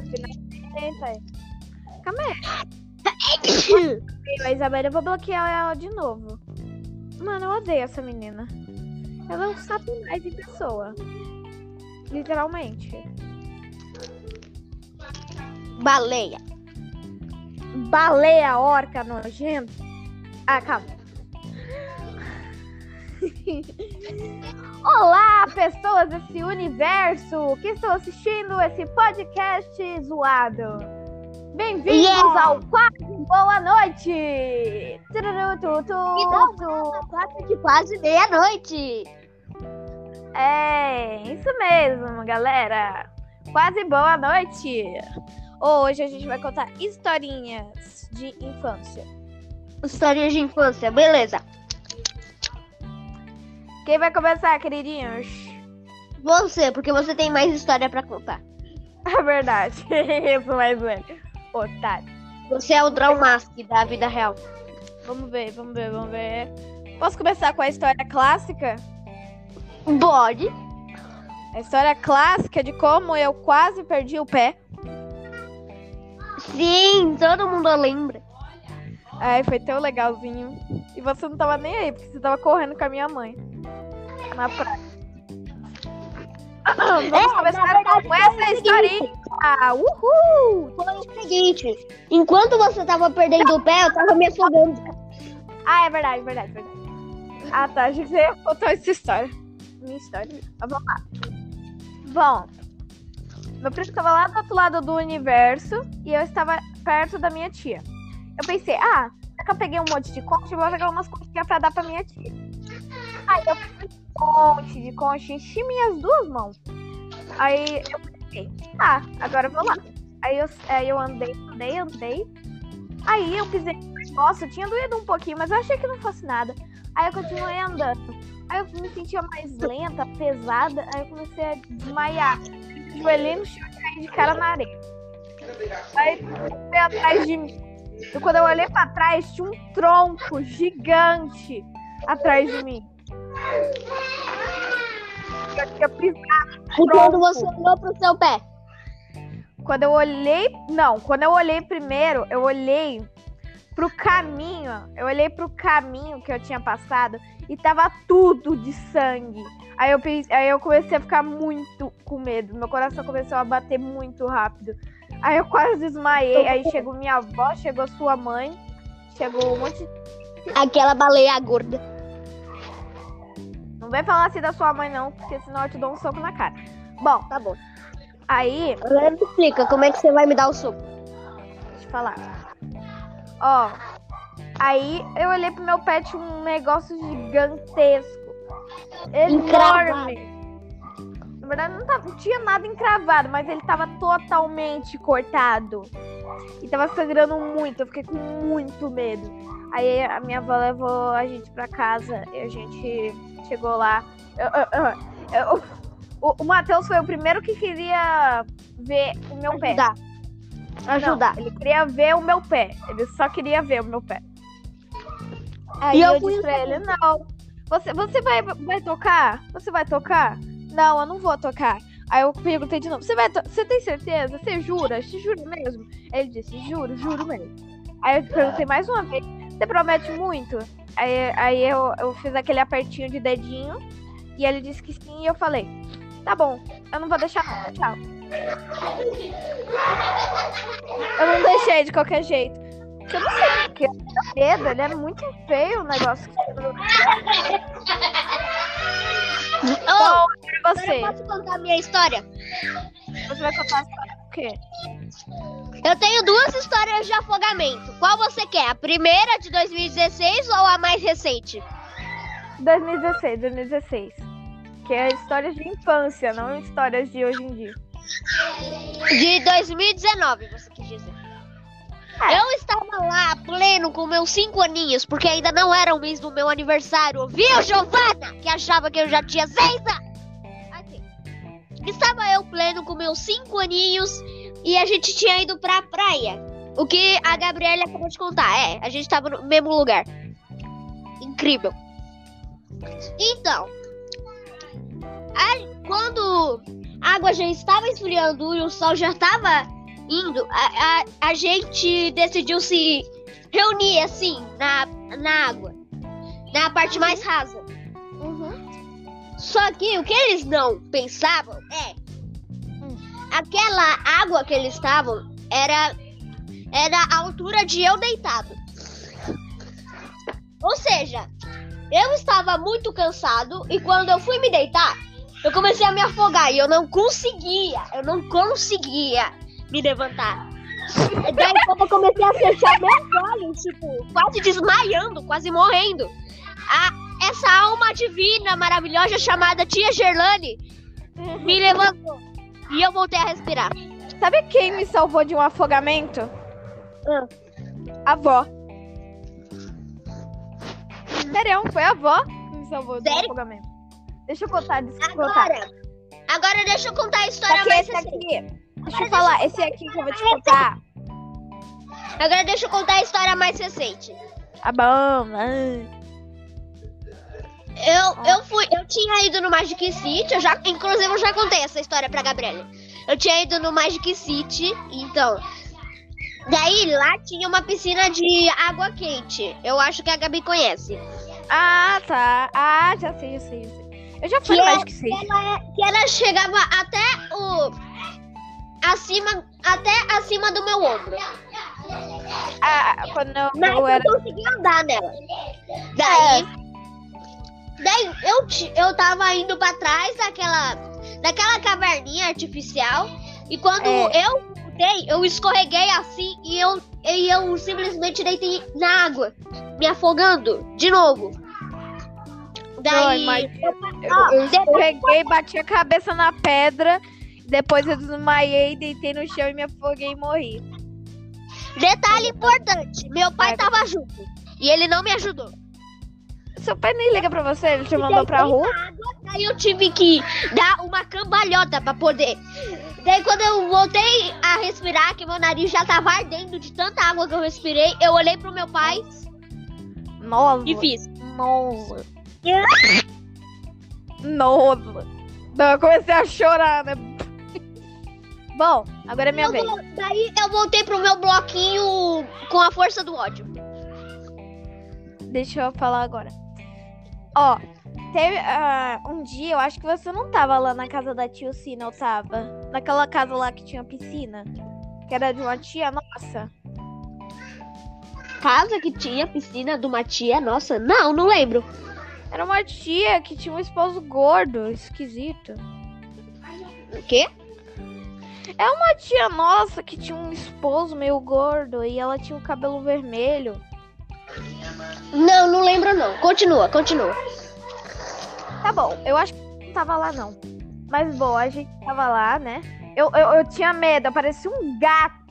finalmente. Calma aí. A Isabela, eu vou bloquear ela de novo. Mano, eu odeio essa menina. Ela é um satanás em pessoa. Literalmente. Baleia. Baleia, orca, nojento. Ah, calma. Olá, pessoas desse universo que estão assistindo esse podcast zoado. Bem-vindos Yeah. ao quase boa noite. Tururu, tu, tu, tu. quase de quase meia-noite. É, isso mesmo, galera. Quase boa noite. Hoje a gente vai contar historinhas de infância. Histórias de infância, beleza. Quem vai começar, queridinhos? Você, porque você tem mais história pra contar. É verdade. Isso mais velho. Otário. Você é o Draumask da vida real. Vamos ver, vamos ver, vamos ver. Posso começar com a história clássica? Bode. A história clássica de como eu quase perdi o pé. Sim, todo mundo lembra. Ai, foi tão legalzinho. E você não tava nem aí, porque você tava correndo com a minha mãe. Na praia. Vamos É, começar verdade, com essa historinha. Uhul! Foi o seguinte, enquanto você tava perdendo o pé, eu tava me afogando. Ah, é verdade, verdade, verdade. Ah, tá. Você ia contar essa história. Minha história. Mas vamos lá. Bom, meu primo estava lá do outro lado do universo e eu estava perto da minha tia. Eu pensei, ah, já que eu peguei um monte de concha, vou pegar umas conchinhas pra dar pra minha tia. Aí eu monte de concha, enchi minhas duas mãos. Aí eu pensei, ah, agora eu vou lá. Aí eu, aí eu andei, andei, andei. Aí eu pisei no negócio, tinha doído um pouquinho, mas eu achei que não fosse nada. Aí eu continuei andando. Aí eu me sentia mais lenta, pesada, aí eu comecei a desmaiar. Joelhei no chão e caí de cara na areia. Aí foi atrás de mim. E quando eu olhei pra trás, tinha um tronco gigante atrás de mim. Pisado. E quando você olhou pro seu pé? Quando eu olhei. Não, quando eu olhei primeiro, eu olhei pro caminho. Eu olhei pro caminho que eu tinha passado e tava tudo de sangue. Aí eu, pensei, aí eu comecei a ficar muito com medo. Meu coração começou a bater muito rápido. Aí eu quase desmaiei. Aí chegou minha avó, chegou sua mãe, chegou um monte. Aquela baleia gorda. Não vem falar assim da sua mãe, não, porque senão eu te dou um soco na cara. Bom, Tá bom. aí Agora me explica, como é que você vai me dar o soco? Deixa eu falar. Ó. Aí eu olhei pro meu pé, tinha um negócio gigantesco. Enorme. Na verdade, não, tava- não tinha nada encravado, mas ele tava totalmente cortado. E tava sangrando muito. Eu fiquei com muito medo. Aí a minha avó levou a gente pra casa e a gente chegou lá. Eu- eu- eu- o Matheus foi o primeiro que queria ver o meu pé. Ajudar. Ajudar. Não, ele queria ver o meu pé. Ele só queria ver o meu pé. Aí E eu eu, disse pra ele, não. Você, você vai, vai tocar? Você vai tocar? Não, eu não vou tocar. Aí eu perguntei de novo, você vai Você tem certeza? Você jura? Você jura mesmo? Ele disse, juro, juro mesmo. Aí eu perguntei mais uma vez, você promete muito? Aí, aí eu, eu fiz aquele apertinho de dedinho e ele disse que sim e eu falei, tá bom, eu não vou deixar não, tchau. Eu não deixei de qualquer jeito. Eu não sei porque medo, ele era muito feio o negócio que Ô, Então, pra eu você, posso contar a minha história? você vai contar a história do quê? Eu tenho duas histórias de afogamento. Qual você quer? A primeira de 2016 ou a mais recente? 2016, 2016. Que é histórias de infância, não histórias de hoje em dia. De 2019, você quis dizer. É. Eu estava lá pleno com meus cinco aninhos, porque ainda não era o mês do meu aniversário. Viu, Giovana? Que achava que eu já tinha seis anos. Estava eu pleno com meus cinco aninhos e a gente tinha ido pra praia. O que a Gabriela acabou de contar. É, a gente estava no mesmo lugar. Incrível. Então, a- quando a água já estava esfriando e o sol já estava indo, a, a, a gente decidiu se reunir assim na, na água, na parte mais rasa. Uhum. Só que o que eles não pensavam é aquela água que eles estavam era era a altura de eu deitado. Ou seja, eu estava muito cansado e quando eu fui me deitar, eu comecei a me afogar e eu não conseguia, eu não conseguia me levantar. Daí quando eu comecei a fechar meus olhos, tipo, quase desmaiando, quase morrendo. A, essa alma divina, maravilhosa, chamada Tia Gerlane, me levantou. E eu voltei a respirar. Sabe quem me salvou de um afogamento? Ah. A avó. Sério, foi a avó que me salvou de um Sério? afogamento. Deixa eu contar, deixa eu contar. Agora, agora deixa eu contar a história que mais esse recente. aqui, deixa eu falar, esse aqui que eu vou te contar. Agora deixa eu contar a história mais recente. Tá bom. Eu, eu fui, eu tinha ido no Magic City, eu já, inclusive eu já contei essa história pra Gabriela. Eu tinha ido no Magic City, então. Daí lá tinha uma piscina de água quente. Eu acho que a Gabi conhece. Ah, tá. Ah, já sei, já sei, já sei. Eu já fui Que no é- Magic City. Ela, que ela chegava até o. Acima. Até acima do meu ombro. Ah, quando eu, Mas eu eu era... consegui andar nela. Daí. Daí eu, eu tava indo pra trás daquela. Daquela caverninha artificial. E quando É. eu voltei, eu escorreguei assim e eu, e eu simplesmente deitei na água. Me afogando de novo. Daí. Ai, Eu, eu escorreguei, bati a cabeça na pedra. Depois eu desmaiei, deitei no chão e me afoguei e morri. Detalhe importante: meu pai tava junto. E ele não me ajudou. Seu pai nem liga pra você, ele te mandou pra rua. Daí eu tive que dar uma cambalhota pra poder. Daí quando eu voltei a respirar, que meu nariz já tava ardendo de tanta água que eu respirei, eu olhei pro meu pai Nossa. e fiz. Nossa. Nossa. Não, eu comecei a chorar, né? Bom, agora é minha Eu vez. vol- daí eu voltei pro meu bloquinho com a força do ódio. Deixa eu falar agora. Ó, teve ah, um dia, eu acho que você não tava lá na casa da tia Cina, eu tava. Naquela casa lá que tinha piscina. Que era de uma tia nossa. Casa que tinha piscina de uma tia, nossa, não, não lembro. Era uma tia que tinha um esposo gordo, esquisito. O quê? É uma tia nossa que tinha um esposo meio gordo e ela tinha o cabelo vermelho. Não, não lembro não. Continua, continua. Tá bom, eu acho que não tava lá não. Mas bom, a gente tava lá, né? Eu, eu, eu tinha medo, eu parecia um gato.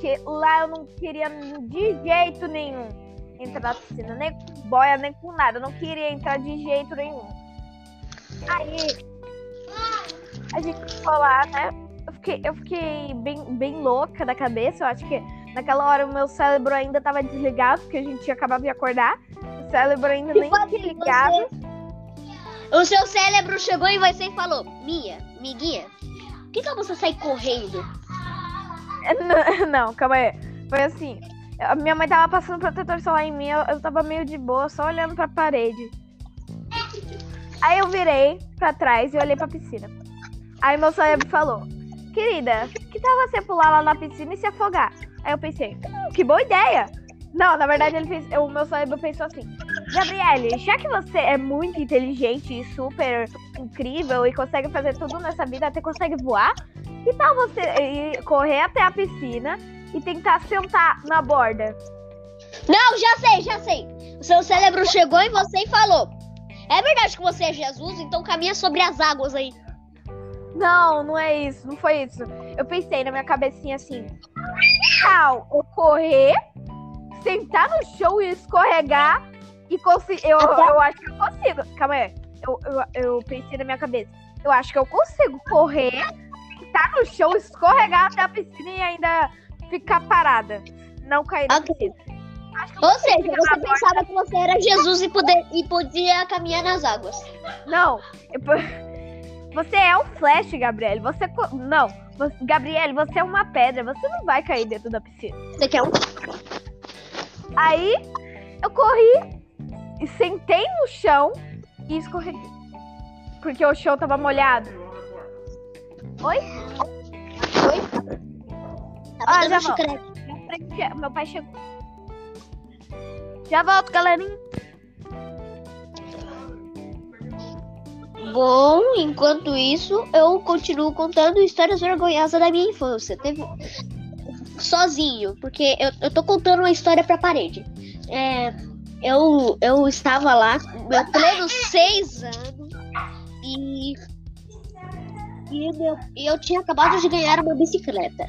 Que lá eu não queria de jeito nenhum entrar na piscina, nem com boia, nem com nada. Eu não queria entrar de jeito nenhum. Aí a gente ficou lá, né? Eu fiquei, eu fiquei bem, bem louca da cabeça. Eu acho que naquela hora o meu cérebro ainda tava desligado, porque a gente tinha acabado de acordar. O cérebro ainda nem Tipo tinha assim, ligado. O seu cérebro chegou em você e falou: Minha, miguinha, por que, que você sai correndo? Não, não, calma aí. Foi assim. A minha mãe tava passando protetor solar em mim, eu, eu tava meio de boa, só olhando pra parede. Aí eu virei pra trás e olhei pra piscina. Aí meu cérebro falou: Querida, que tal você pular lá na piscina e se afogar? Aí eu pensei: "Hum, Que boa ideia! Não, na verdade ele fez, o meu cérebro pensou assim: Gabriele, já que você é muito inteligente e super incrível e consegue fazer tudo nessa vida, até consegue voar, que tal você ir correr até a piscina e tentar sentar na borda? Não, já sei, já sei. O seu cérebro chegou em você e falou: É verdade que você é Jesus, então caminha sobre as águas aí. Não, não é isso, não foi isso. Eu pensei na minha cabecinha assim: tal, eu correr, sentar no chão e escorregar e conseguir. Eu, eu acho que eu consigo. Calma aí. Eu, eu, eu pensei na minha cabeça. Eu acho que eu consigo correr, sentar no chão, escorregar até a piscina e ainda ficar parada. Não cair na piscina. Ou seja, você pensava que você era Jesus e, poder, e podia caminhar nas águas. Não, eu, Você é o Flash, Gabriele. Você. co- Não. Você... Gabriele, você é uma pedra. Você não vai cair dentro da piscina. Você quer um? Aí eu corri e sentei no chão e escorreguei. Porque o chão tava molhado. Oi? Oi? Tá Ah, já che- Meu pai chegou. Já volto, galerinha. Bom, enquanto isso, eu continuo contando histórias vergonhosas da minha infância. Teve sozinho, porque eu, eu tô contando uma história pra parede. É, eu, eu estava lá, meu pleno seis anos, e, e, meu- e eu tinha acabado de ganhar uma bicicleta.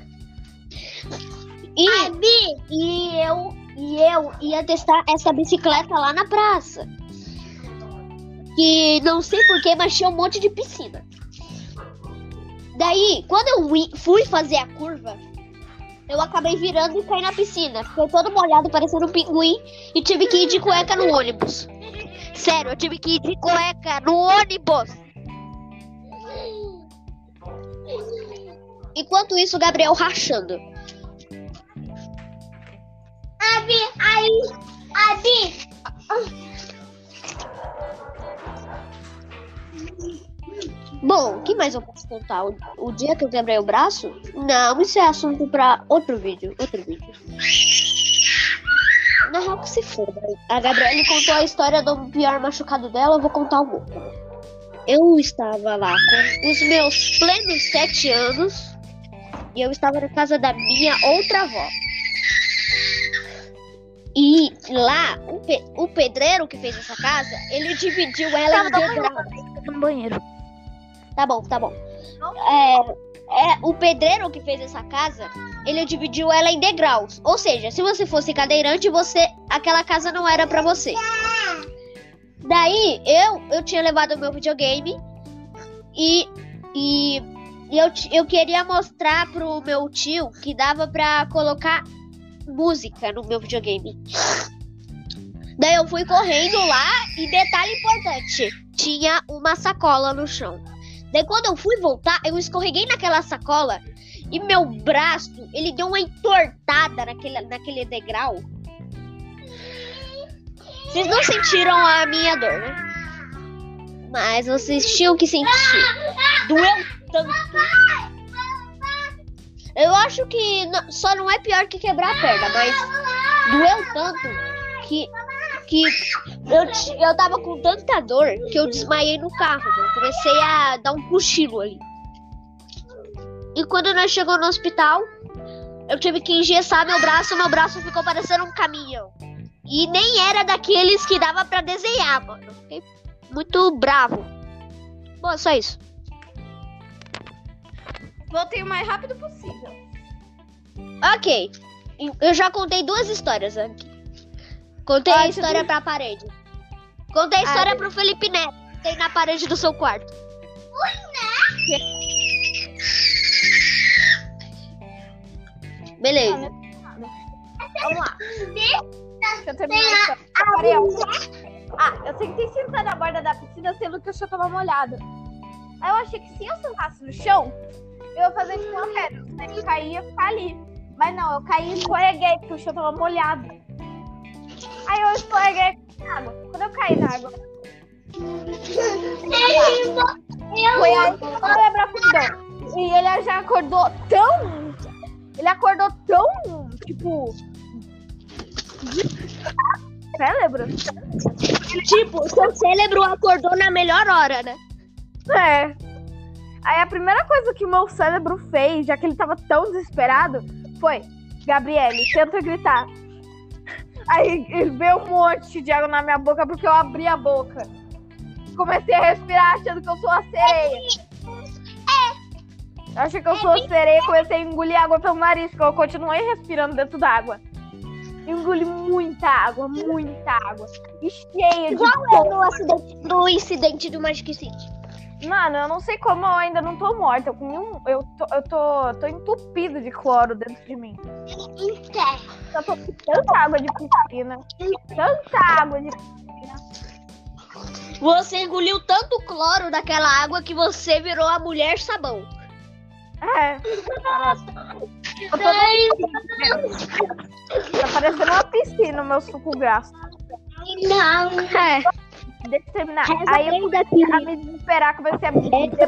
E, e eu e eu ia testar essa bicicleta lá na praça. Que não sei porquê, mas tinha um monte de piscina. Daí, quando eu fui fazer a curva, eu acabei virando e caí na piscina. Fiquei todo molhado, parecendo um pinguim, e tive que ir de cueca no ônibus. Sério, eu tive que ir de cueca no ônibus. Enquanto isso, o Gabriel rachando. Abi, aí, Abi. Bom, o que mais eu posso contar? O, o dia que eu quebrei o braço? Não, isso é assunto pra outro vídeo. Outro vídeo. Na real que se foda. A Gabriele contou a história do pior machucado dela, eu vou contar o meu. Eu estava lá com os meus plenos sete anos e eu estava na casa da minha outra avó. E lá, o, pe- o pedreiro que fez essa casa, ele dividiu ela em degraus. No banheiro. Tá bom, tá bom. É, é, o pedreiro que fez essa casa, ele dividiu ela em degraus. Ou seja, se você fosse cadeirante, você aquela casa não era pra você. Daí eu eu tinha levado o meu videogame e e, eu, eu queria mostrar pro meu tio que dava pra colocar música no meu videogame. Daí eu fui correndo lá e detalhe importante, tinha uma sacola no chão. Daí quando eu fui voltar, eu escorreguei naquela sacola e meu braço, ele deu uma entortada naquele, naquele degrau. Vocês não sentiram a minha dor, né? Mas vocês tinham que sentir. Doeu tanto. Eu acho que só não é pior que quebrar a perna, mas doeu tanto que, que eu, eu tava com tanta dor que eu desmaiei no carro. Eu comecei a dar um cochilo ali. E quando nós chegamos no hospital, eu tive que engessar meu braço, meu braço ficou parecendo um caminhão. E nem era daqueles que dava pra desenhar, mano. Fiquei muito bravo. Bom, é só isso. Voltei o mais rápido possível. Ok. Eu já contei duas histórias aqui. Contei a história ver. pra parede. Contei a história beleza. pro Felipe Neto. Tem na parede do seu quarto. Beleza. Vamos lá. Deixa eu terminar. Ah, eu sentei sentada na borda da piscina, sendo que o chão tava molhado. Aí eu achei que se eu sentasse no chão, eu ia fazer tipo uma pedra. Né? Eu caía e ia ficar ali. Mas não, eu caí e escorreguei, porque o chão tava molhado. Aí eu escorreguei na água. Quando eu caí na água, foi aí que o cérebro acordou. E ele já acordou tão. Ele acordou tão, tipo. Cérebro? Tipo, seu cérebro acordou na melhor hora, né? É. Aí a primeira coisa que o meu cérebro fez, já que ele tava tão desesperado, foi: Gabriele, tenta gritar. Aí ele veio um monte de água na minha boca porque eu abri a boca. Comecei a respirar achando que eu sou a sereia. Eu achei que eu sou a sereia e comecei a engolir água pelo nariz, porque eu continuei respirando dentro d'água. Engoli muita água, muita água. E cheia de Igual eu no acidente, no incidente do Magic City. Mano, eu não sei como eu ainda não tô morta. Eu comi um. Eu tô, eu tô, tô entupido de cloro dentro de mim. Eu tô com tanta água de piscina. Tanta água de piscina. Você engoliu tanto cloro daquela água que você virou a mulher sabão. É. Eu tô Tá parecendo uma piscina o meu suco graço. Não. É. Deixa eu terminar. Reza Aí eu comecei que- a me desesperar, comecei a me Reza,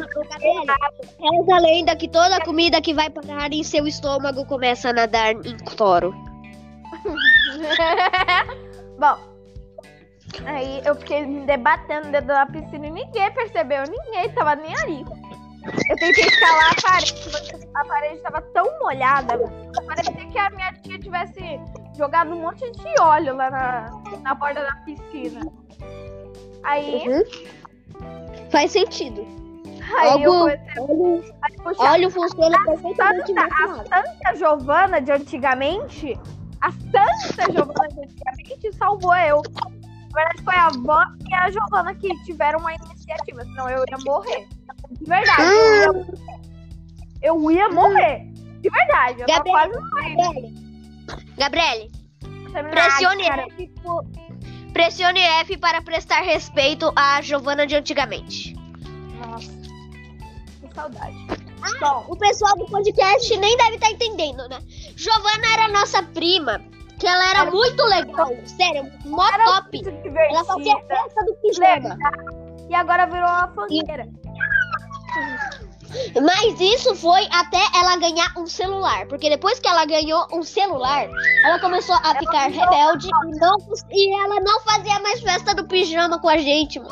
reza a lenda que toda comida que vai parar em seu estômago começa a nadar em cloro. Bom, aí eu fiquei me debatendo dentro da piscina e ninguém percebeu, ninguém tava nem ali. Eu tentei escalar a parede, mas a parede tava tão molhada, parecia que a minha tia tivesse jogado um monte de óleo lá na, na borda da piscina. Aí, Faz sentido. aí eu comecei Óleo, a óleo funciona perfeitamente Santa, nessa a. Santa Giovana de antigamente, a Santa Giovana de antigamente salvou eu. Na verdade, foi a avó e a Giovana que tiveram uma iniciativa, senão eu ia morrer. De verdade, eu ia morrer. Eu ia morrer. De verdade, eu tava Gabriel. quase morrendo. Gabriele, pressione cara. F, pressione F para prestar respeito à Giovana de antigamente. Nossa, que saudade. Bom, o pessoal do podcast nem deve estar entendendo, né? Giovana era nossa prima, que ela era Era muito legal, sério, mó Era top. Ela fazia festa do pijama. E agora virou uma fanqueira. Mas isso foi até ela ganhar um celular. Porque depois que ela ganhou um celular, ela começou a ficar virou rebelde e, não, e ela não fazia mais festa do pijama com a gente, mano.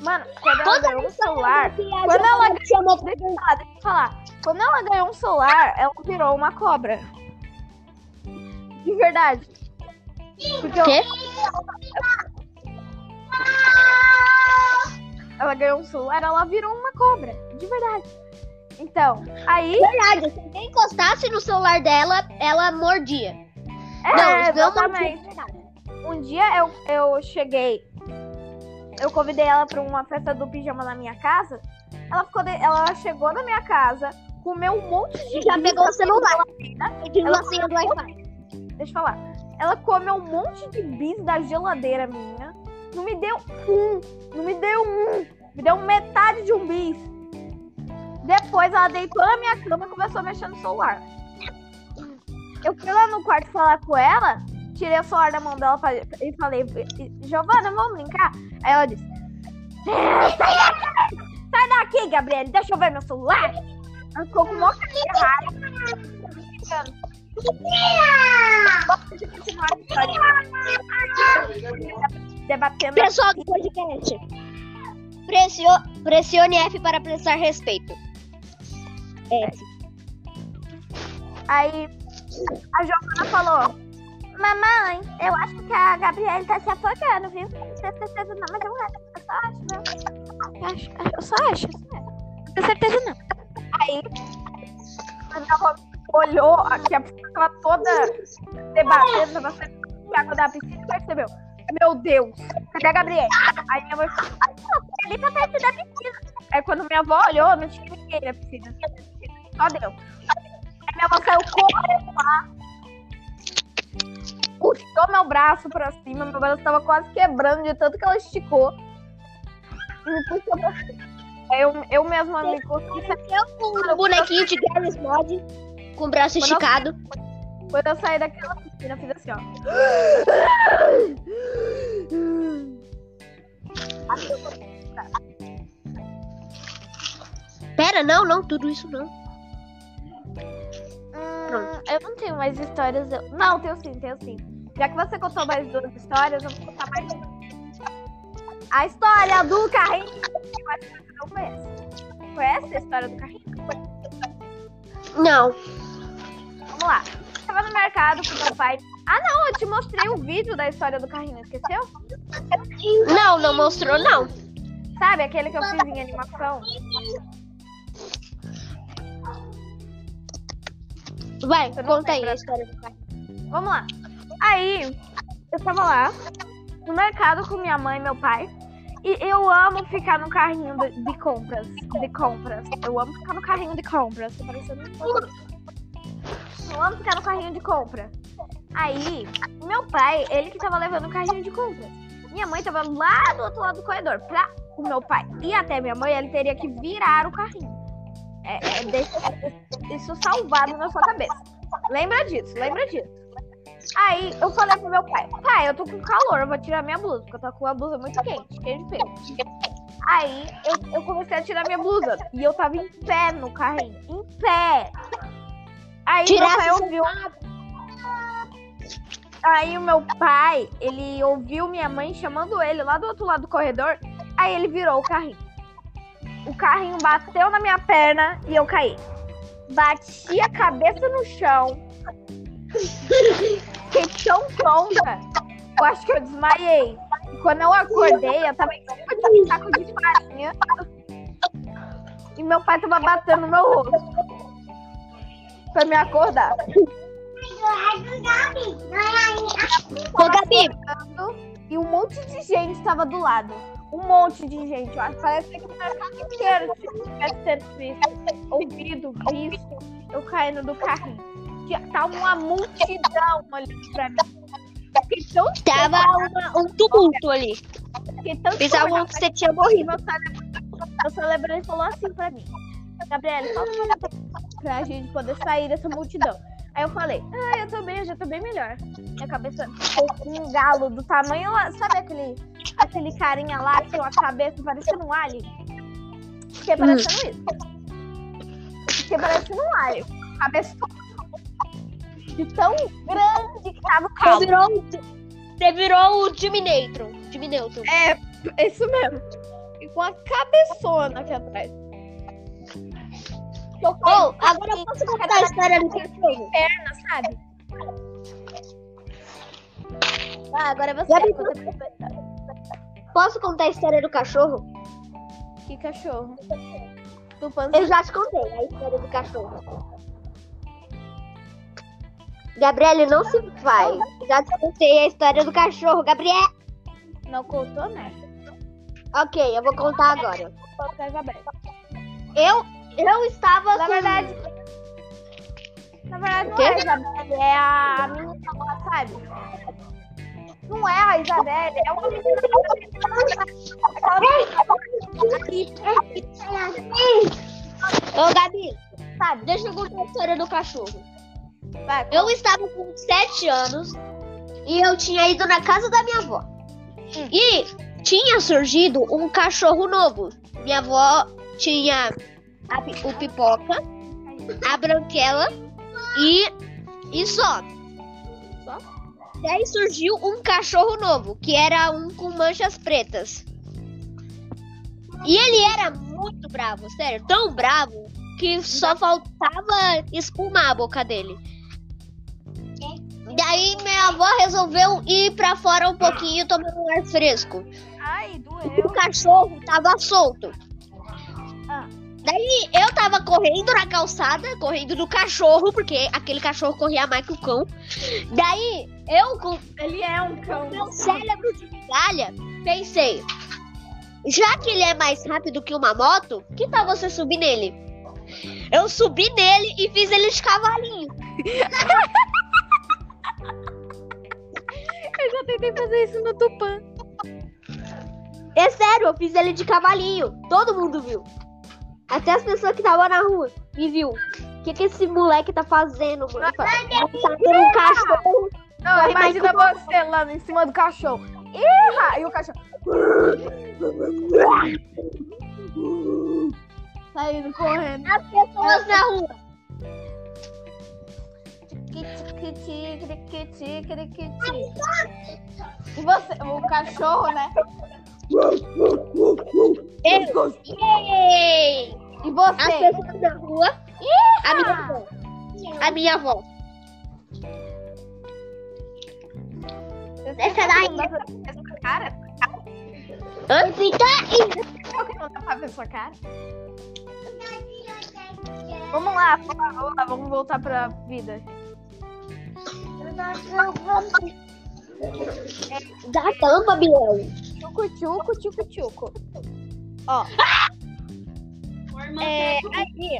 Mano, quando ela Toda ganhou um celular, quando ela chamou falar, deixa eu falar. Quando ela ganhou um celular, ela virou uma cobra. De verdade. Porque Quê? ela ganhou um celular, ela virou uma cobra. De verdade. Então, aí. Verdade, se alguém encostasse no celular dela, ela mordia. É, não, exatamente. Um dia eu, eu cheguei. Eu convidei ela pra uma festa do pijama na minha casa. Ela, ficou de- ela chegou na minha casa, comeu um monte de. Já pegou o celular. Pedindo Ela a senha do Wi-Fi. Deixa eu falar. Ela comeu um monte de bis da geladeira minha. Não me deu um. Não me deu um. Me deu metade de um bis. Depois ela deitou na minha cama e começou a mexer no celular. Eu fui lá no quarto falar com ela, tirei o celular da mão dela e falei, Giovana, vamos brincar? Aí ela disse, "É, sai daqui! Sai daqui, Gabriele, deixa eu ver meu celular. Ela ficou com uma cara de raiva. Debatendo. Pessoal do podcast, pressio- pressione F para prestar respeito. F. Aí a Giovana falou: Mamãe, eu acho que a Gabriele tá se afogando, viu? Não tenho certeza não, mas eu acho. Eu só acho, viu? Eu, acho, eu só acho. Não tenho certeza não. Aí a minha avó olhou, aqui a piscina tava toda debatendo, tava saindo água da piscina e percebeu. Meu Deus, cadê a Gabriele? Aí minha mãe falou, "Ai, não, ali tá perto da piscina. Aí quando minha avó olhou, não tinha ninguém na piscina. Só Deus. Aí minha avó saiu correndo lá. Puxou meu braço pra cima, meu braço tava quase quebrando de tanto que ela esticou. E me puxou pra cima. Eu, eu mesma me consegui Eu com um bonequinho de Garry's Mod, com o braço Quando eu- esticado. Quando eu saí daquela piscina, eu fiz assim, ó. Pera, não, não, tudo isso não. Eu não tenho mais histórias. eu- Não, tenho sim, tenho sim. Já que você contou mais duas histórias, eu vou contar mais uma. A história do carrinho. Eu acho que você não conhece. Conhece a história do carrinho? Não. Vamos lá. Eu tava no mercado com meu pai. Ah, não, eu te mostrei o vídeo da história do carrinho, esqueceu? Não, não mostrou, não. Sabe aquele que eu fiz em animação? Vai, não conta aí a história do carro. Vamos lá. Aí, eu tava lá no mercado com minha mãe e meu pai. E eu amo ficar no carrinho de, de compras. De compras. Eu amo ficar no carrinho de compras. Tô parecendo um. Eu amo ficar no carrinho de compra. Aí, meu pai, ele que tava levando o carrinho de compras. Minha mãe tava lá do outro lado do corredor. Pra o meu pai ir até minha mãe, ele teria que virar o carrinho. É, é, deixa isso salvado na sua cabeça. Lembra disso, lembra disso. Aí eu falei pro meu pai, pai, eu tô com calor, eu vou tirar minha blusa, porque eu tô com a blusa muito quente, cheia de pelo. Aí eu, eu comecei a tirar minha blusa e eu tava em pé no carrinho, em pé. Aí meu pai ouviu. Aí o meu pai, ele ouviu minha mãe chamando ele lá do outro lado do corredor. Aí ele virou o carrinho. O carrinho bateu na minha perna e eu caí. Bati a cabeça no chão. Fiquei tão tonta. Eu acho que eu desmaiei. E quando eu acordei, eu tava em cima de um saco de farinha. E meu pai tava batendo no meu rosto. Pra me acordar. Ô, Gabi, E um monte de gente tava do lado. Um monte de gente. Eu acho- Parece que o mercado inteiro tivesse tendo visto, ouvido, visto eu caindo do carrinho. Tinha- Tá uma multidão ali pra mim. Fiquei tão tava uma- um tumulto ali. Pensavam que você tinha morrido. meu cérebro, meu cérebro falou assim pra mim. Gabriela, fala pra gente poder sair dessa multidão. Aí eu falei, ah, eu tô bem, eu já tô bem melhor. Minha cabeça ficou com um galo do tamanho, lá- sabe aquele, aquele carinha lá que tem uma cabeça parecendo um alien? Fiquei parecendo isso. Fiquei parecendo um alien. Cabeça de tão grande que tava o Você caldo. virou, você virou o Jimmy Neutron. Jimmy Neutron. É isso mesmo. E com a cabeçona aqui atrás. Oh, agora eu posso contar a história do cachorro. perna, sabe? Ah, agora é você. Gabi, você Posso contar a história do cachorro? Que cachorro. Eu já te contei a história do cachorro. Gabriele, não se vai. Já te contei a história do cachorro. Gabriel. Não contou, né? Ok, eu vou contar agora. Isabela. Eu, eu estava Na com- verdade. Na verdade, não é a Isabelle, é a menina sabe? Não é a Isabelle, é uma menina. Ô, Gabi, Sabe? deixa eu contar a história do cachorro. Vai, Eu estava com 7 anos e eu tinha ido na casa da minha avó. E tinha surgido um cachorro novo. Minha avó tinha a o pipoca, a branquela e, e só. Só? Daí surgiu um cachorro novo, que era um com manchas pretas. E ele era muito bravo, sério, tão bravo que só faltava espumar a boca dele. Daí minha avó resolveu ir pra fora um pouquinho tomar um ar fresco. Ai, O doeu. cachorro tava solto. Daí eu tava correndo na calçada, correndo do cachorro, porque aquele cachorro corria mais que o cão. Daí eu, com Ele é um cão. meu cérebro de migalha, pensei: já que ele é mais rápido que uma moto, que tal você subir nele? Eu subi nele e fiz ele de cavalinho. Eu já tentei fazer isso no Tupã. É sério, eu fiz ele de cavalinho. Todo mundo viu. Até as pessoas que estavam na rua me viu. O que, que esse moleque tá fazendo, mano? Tá tendo um cachorro. Não, imagina mais você lá em cima do cachorro. Ih, e o cachorro. Saindo correndo. As pessoas na rua. E você, o cachorro, né? Eu. Yay! E As você? pessoas na rua. A minha avó. A minha avó. Essa daí. Essa cara? Hã? Por que não dá pra ver sua cara? Vamos lá, vamos lá, vamos voltar pra vida. Dá tampa, Biel. Tchucu, tchucu, tchucu, tchucu. Ó. É, aí,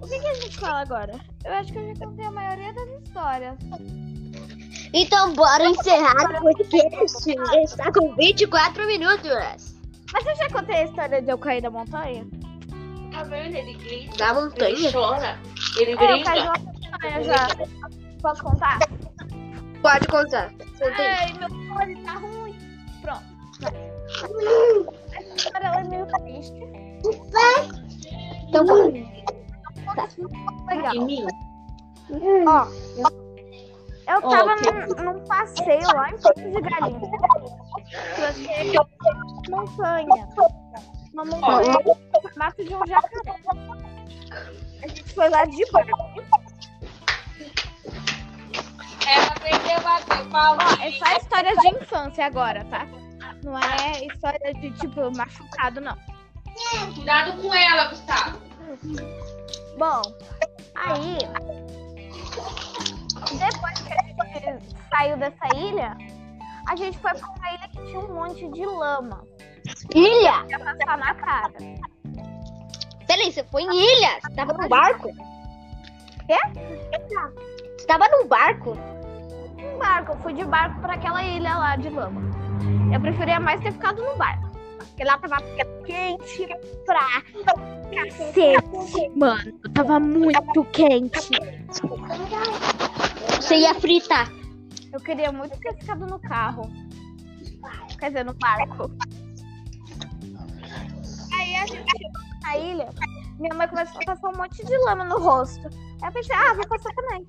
o que, que a gente fala agora? Eu acho que eu já contei a maioria das histórias. Então, bora encerrar o podcast. Está com 24 minutos. Mas eu já contei a história de eu cair da montanha? Tá vendo? Ele grita. Da Ele montanha. chora. Ele É, eu caí uma montanha já. Posso contar? Pode contar. Ai, meu olho tá ruim. Pronto. vai. Essa história ela é meio triste. Então, Legal. Em mim. Ó, eu tava que- num, num passeio lá em Porto de Galinha. Eu achei uma montanha. Uma montanha mata de um jacaré. A gente foi lá de barco. Ela aprendeu a bater palma. Ó, é só histórias de infância agora, tá? Não é história de, tipo, machucado, não. Cuidado com ela, Gustavo. Bom, aí. Depois que a gente saiu dessa ilha, a gente foi pra uma ilha que tinha um monte de lama. ilha? Ia passar na cara. Peraí, você foi em ilha? Você tava num barco? Quê? Você tava num barco? Barco, eu fui de barco pra aquela ilha lá de lama. Eu preferia mais ter ficado no barco. Porque lá tava quente pra cacete, mano. Tava muito quente. Você ia fritar. Eu queria muito ter ficado no carro. Quer dizer, no barco. Aí a gente chegou na ilha. Minha mãe começou a passar um monte de lama no rosto. Aí eu pensei, ah, vou passar também.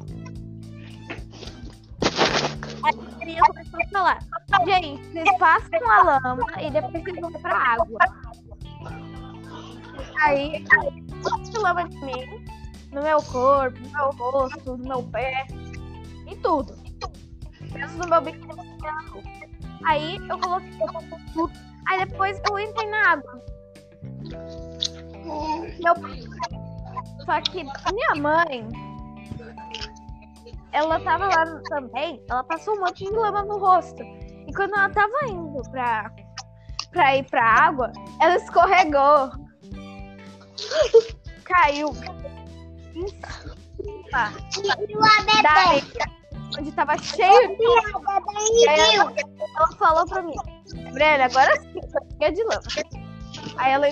Criança começou a falar, gente, vocês passam a lama e depois vocês vão pra água. Aí, de lama de mim, no meu corpo, no meu rosto, no meu pé, em tudo. Menos no meu minha roupa. Aí eu coloquei tudo. Aí depois eu entrei na água. Meu Só que minha mãe, ela tava lá também, ela passou um monte de lama no rosto. E quando ela tava indo pra, pra ir pra água, ela escorregou. Caiu em cima da areia, onde tava cheio de lama. E aí ela, ela falou pra mim, Brena, agora sim, é de lama. Aí ela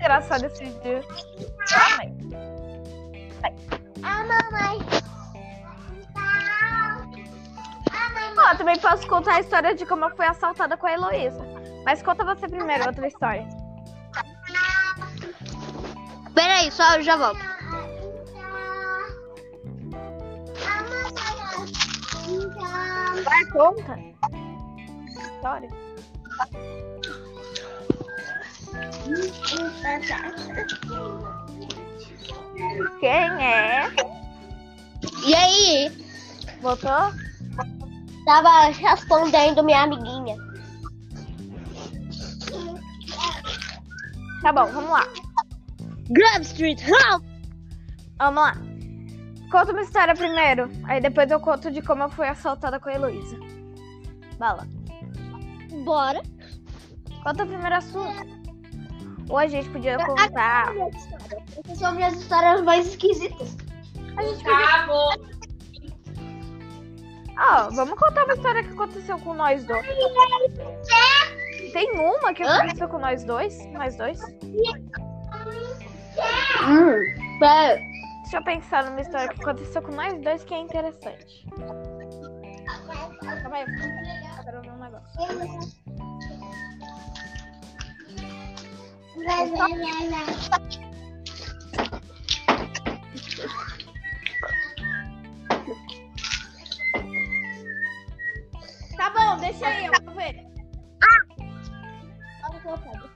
engraçado esse dia. Mãe. A mamãe. Ó, também posso contar a história de como eu fui assaltada com a Heloísa. Mas conta você primeiro outra história. Peraí, só eu já volto. Vai, conta. História. Quem é? E aí? Voltou? Tava respondendo minha amiguinha. Tá bom, vamos lá. Grove Street, help! Vamos lá. Conta uma história primeiro. Aí depois eu conto de como eu fui assaltada com a Heloísa. Bala. Bora. Conta primeiro a sua. Ou a gente podia contar. Essas são minhas histórias mais esquisitas. A gente podia. Acabou. Ó, vamos contar uma história que aconteceu com nós dois. Tem uma que Hã? aconteceu com nós dois? Nós dois? Hum. Pera. Deixa eu pensar numa história que aconteceu com nós dois que é interessante. Calma aí, eu quero ver um negócio. Tá bom, deixa aí, eu vou ver. Olha o que eu pego.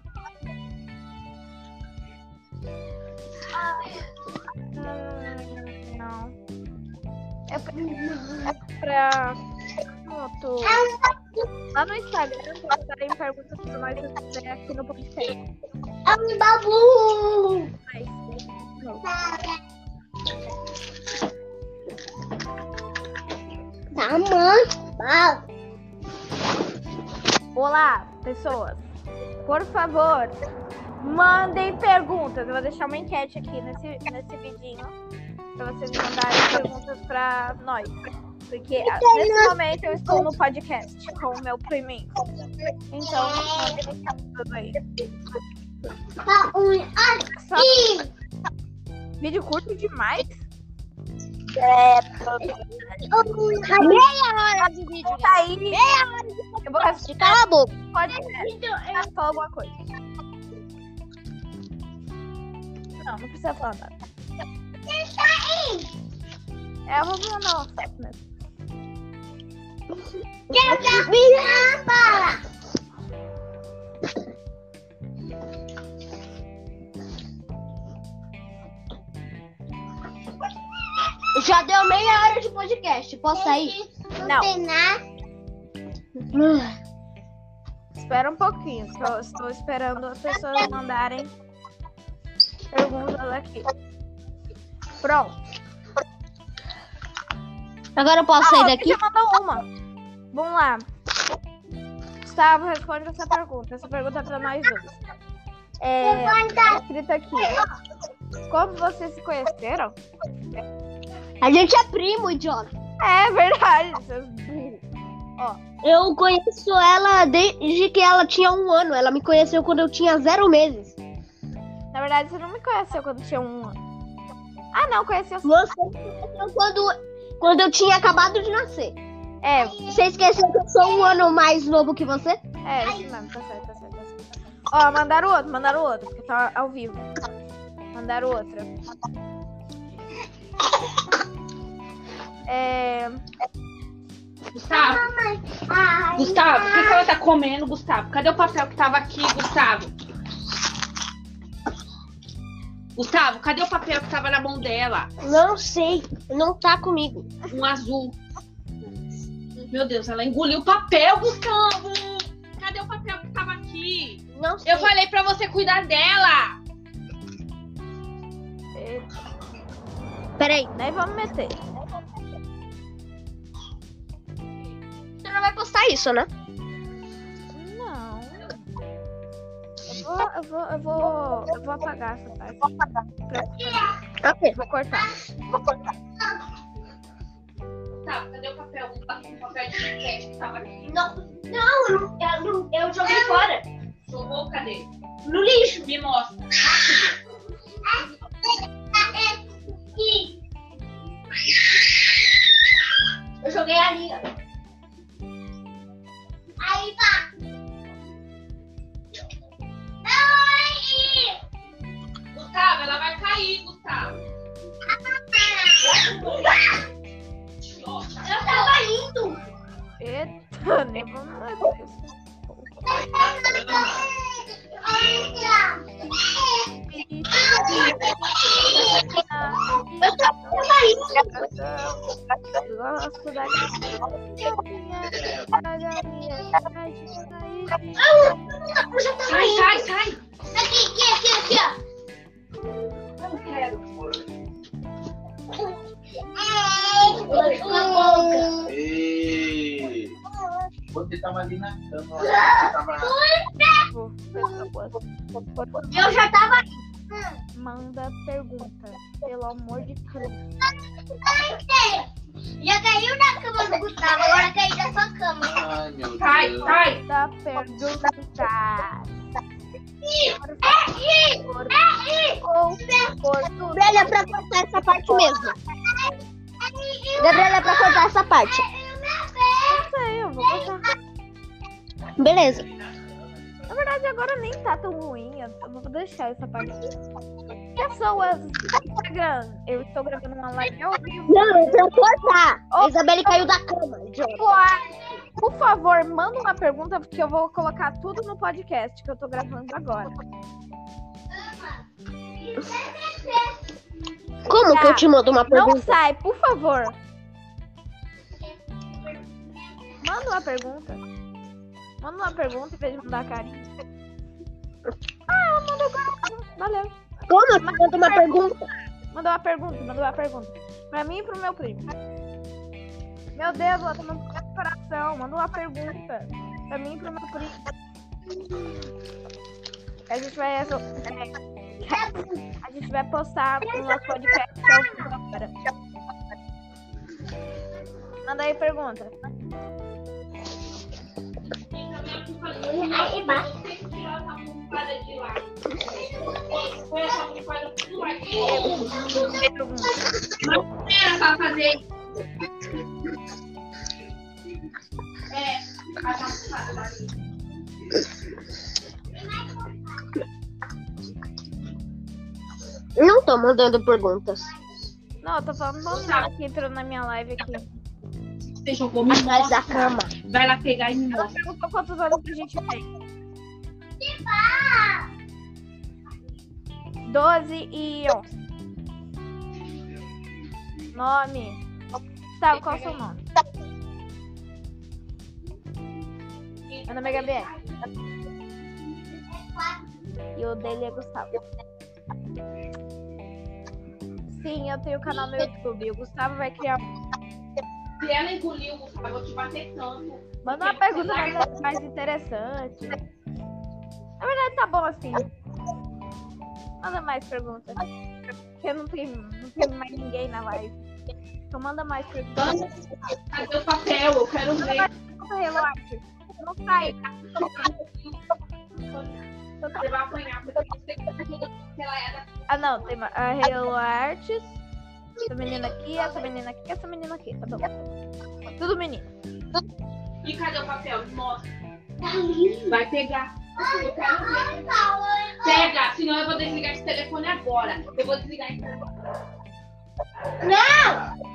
Não. É pra. É pra. Pronto. Lá no Instagram, postarem perguntas pra nós aqui no podcast. É um babu! Tá, mãe. Olá, pessoas. Por favor, mandem perguntas. Eu vou deixar uma enquete aqui nesse, nesse vidinho. pra vocês mandarem perguntas pra nós. Porque ah, nesse momento eu estou no podcast com o meu priminho. Então, mandem tudo aí. Só vídeo curto demais? Meia hora de vídeo. Tá aí. Meia hora de Eu vou assistir. Cala a boca. Pode falar alguma coisa. Não, não precisa falar nada. É, eu vou mandar um WhatsApp mesmo. Já deu meia hora de podcast. Posso sair? Não, nada. espera um pouquinho. que eu estou esperando as pessoas mandarem perguntas aqui. Pronto. Agora eu posso Ah, sair daqui? já mandou uma. Vamos lá. Gustavo, responde essa pergunta. Essa pergunta é pra nós dois. É, tá escrito aqui. Como vocês se conheceram? A gente é primo, idiota. É verdade, seus burros. Eu conheço ela desde que ela tinha um ano. Ela me conheceu quando eu tinha zero meses. Na verdade, você não me conheceu quando tinha um ano. Ah, não, conheceu. Você me conheceu quando, quando eu tinha acabado de nascer. É, Você esqueceu que eu sou um ano mais novo que você? é, isso mesmo, tá certo, tá certo, tá certo. Ó, mandaram outro, mandaram outro, porque tá ao vivo. Mandaram outra. É. Gustavo, Gustavo, o que, ela tá comendo, Gustavo? Cadê o papel que tava aqui, Gustavo? Gustavo, cadê o papel que tava na mão dela? Não sei. Não tá comigo. Um azul. Meu Deus, ela engoliu o papel, Gustavo! Cadê o papel que tava aqui? Não sei. Eu falei pra você cuidar dela! é, Peraí. Nem vamos meter. Não vai postar isso, né? Não. Eu vou, eu vou, eu vou, eu vou apagar essa parte. Ok. Vou cortar. Tá, cadê o papel? O papel de que tava aqui. Não, não, eu, não- eu, eu joguei fora. Jogou, cadê? No lixo. Me mostra. Eu joguei ali. ó. Aí, pá. Gustavo, ela vai cair, Gustavo. Eu tava indo. Eita, nem vamos isso. Eu tava indo. Gosto da Tava Sai, indo. sai, sai. Aqui, aqui, aqui, aqui, ó. Não quero. Cala a boca. Ei! Você tava ali na cama. Eu já tava Manda pergunta, pelo amor de Deus. Já caiu na cama do Gustavo, agora caiu na sua cama. Ai, meu Sai, Deus. sai. Manda pergunta. Ou português. Gabriela, é pra cortar essa parte mesmo. Gabriela, é pra cortar essa parte. Não sei, eu vou cortar. Beleza. Na verdade, agora nem tá tão ruim. Eu eu vou deixar essa parte. Pessoas Instagram, eu estou gravando uma live ao vivo. Não, é pra cortar. A Isabelle caiu da cama, idiota. Por- favor, manda uma pergunta, porque eu vou colocar tudo no podcast que eu tô gravando agora. Como que eu te mando uma Não pergunta? sai, por favor. Manda uma pergunta. Manda uma pergunta em vez de mandar carinho. Ah, ela mandou carinho. Valeu. Como te mando uma pergunta? Mandou uma pergunta, mandou uma pergunta. Pra mim e pro meu primo. Meu Deus, ela tá meu coração. Manda uma pergunta. Pra mim e pro meu primo. A gente vai resolver. A gente vai postar no nosso podcast é agora. Manda aí pergunta. Aí embaixo. Pergunta. Pra fazer. É, a. Não tô mandando perguntas. Não, eu tô falando do menino que entrou na minha live aqui. Você jogou me Atrás da cama. Vai lá pegar e me Ela mostra. perguntou quantos anos que a gente tem. 12 e 11. Nome. Gustavo, qual é o seu nome? Meu nome é Gabriel. E o dele é Gustavo. Sim, eu tenho canal no YouTube. O Gustavo vai criar. Se ela engoliu, Gustavo, eu vou te bater tanto. Manda uma pergunta mais, mais interessante. Na verdade, tá bom assim. Manda mais perguntas. Porque não tem, não tem mais ninguém na live. Então manda mais perguntas. Cadê o papel? Eu quero ver. Pergunta, Relote. Não sai. Você vai apanhar, porque você tem Ah, não. Tem a Hello Arts. Essa menina aqui, essa menina aqui, essa menina aqui. Tá bom. Tudo menino. E cadê o papel? Mostra. Vai pegar. Pega, senão eu vou desligar esse telefone agora. Eu vou desligar esse telefone. Não!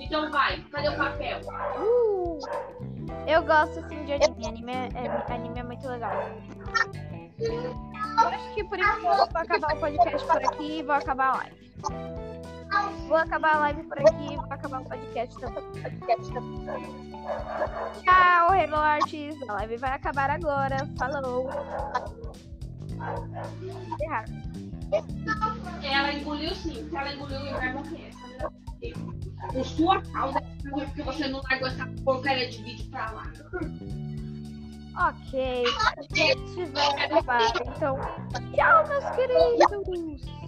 Então vai, cadê o papel? Uh! Eu gosto assim de anime. Anime é, é- anime é muito legal. Eu acho que por enquanto eu vou acabar o podcast por aqui e vou acabar a live. Vou acabar a live por aqui e vou acabar o podcast também. Podcast também. Tchau, Arts. A live vai acabar agora. Falou. Erraram. Ela engoliu sim. Se ela engoliu, ele vai morrer. Por sua causa, porque você não largou essa porcaria de vídeo pra lá. Ok. O podcast vai. Então, tchau, meus queridos.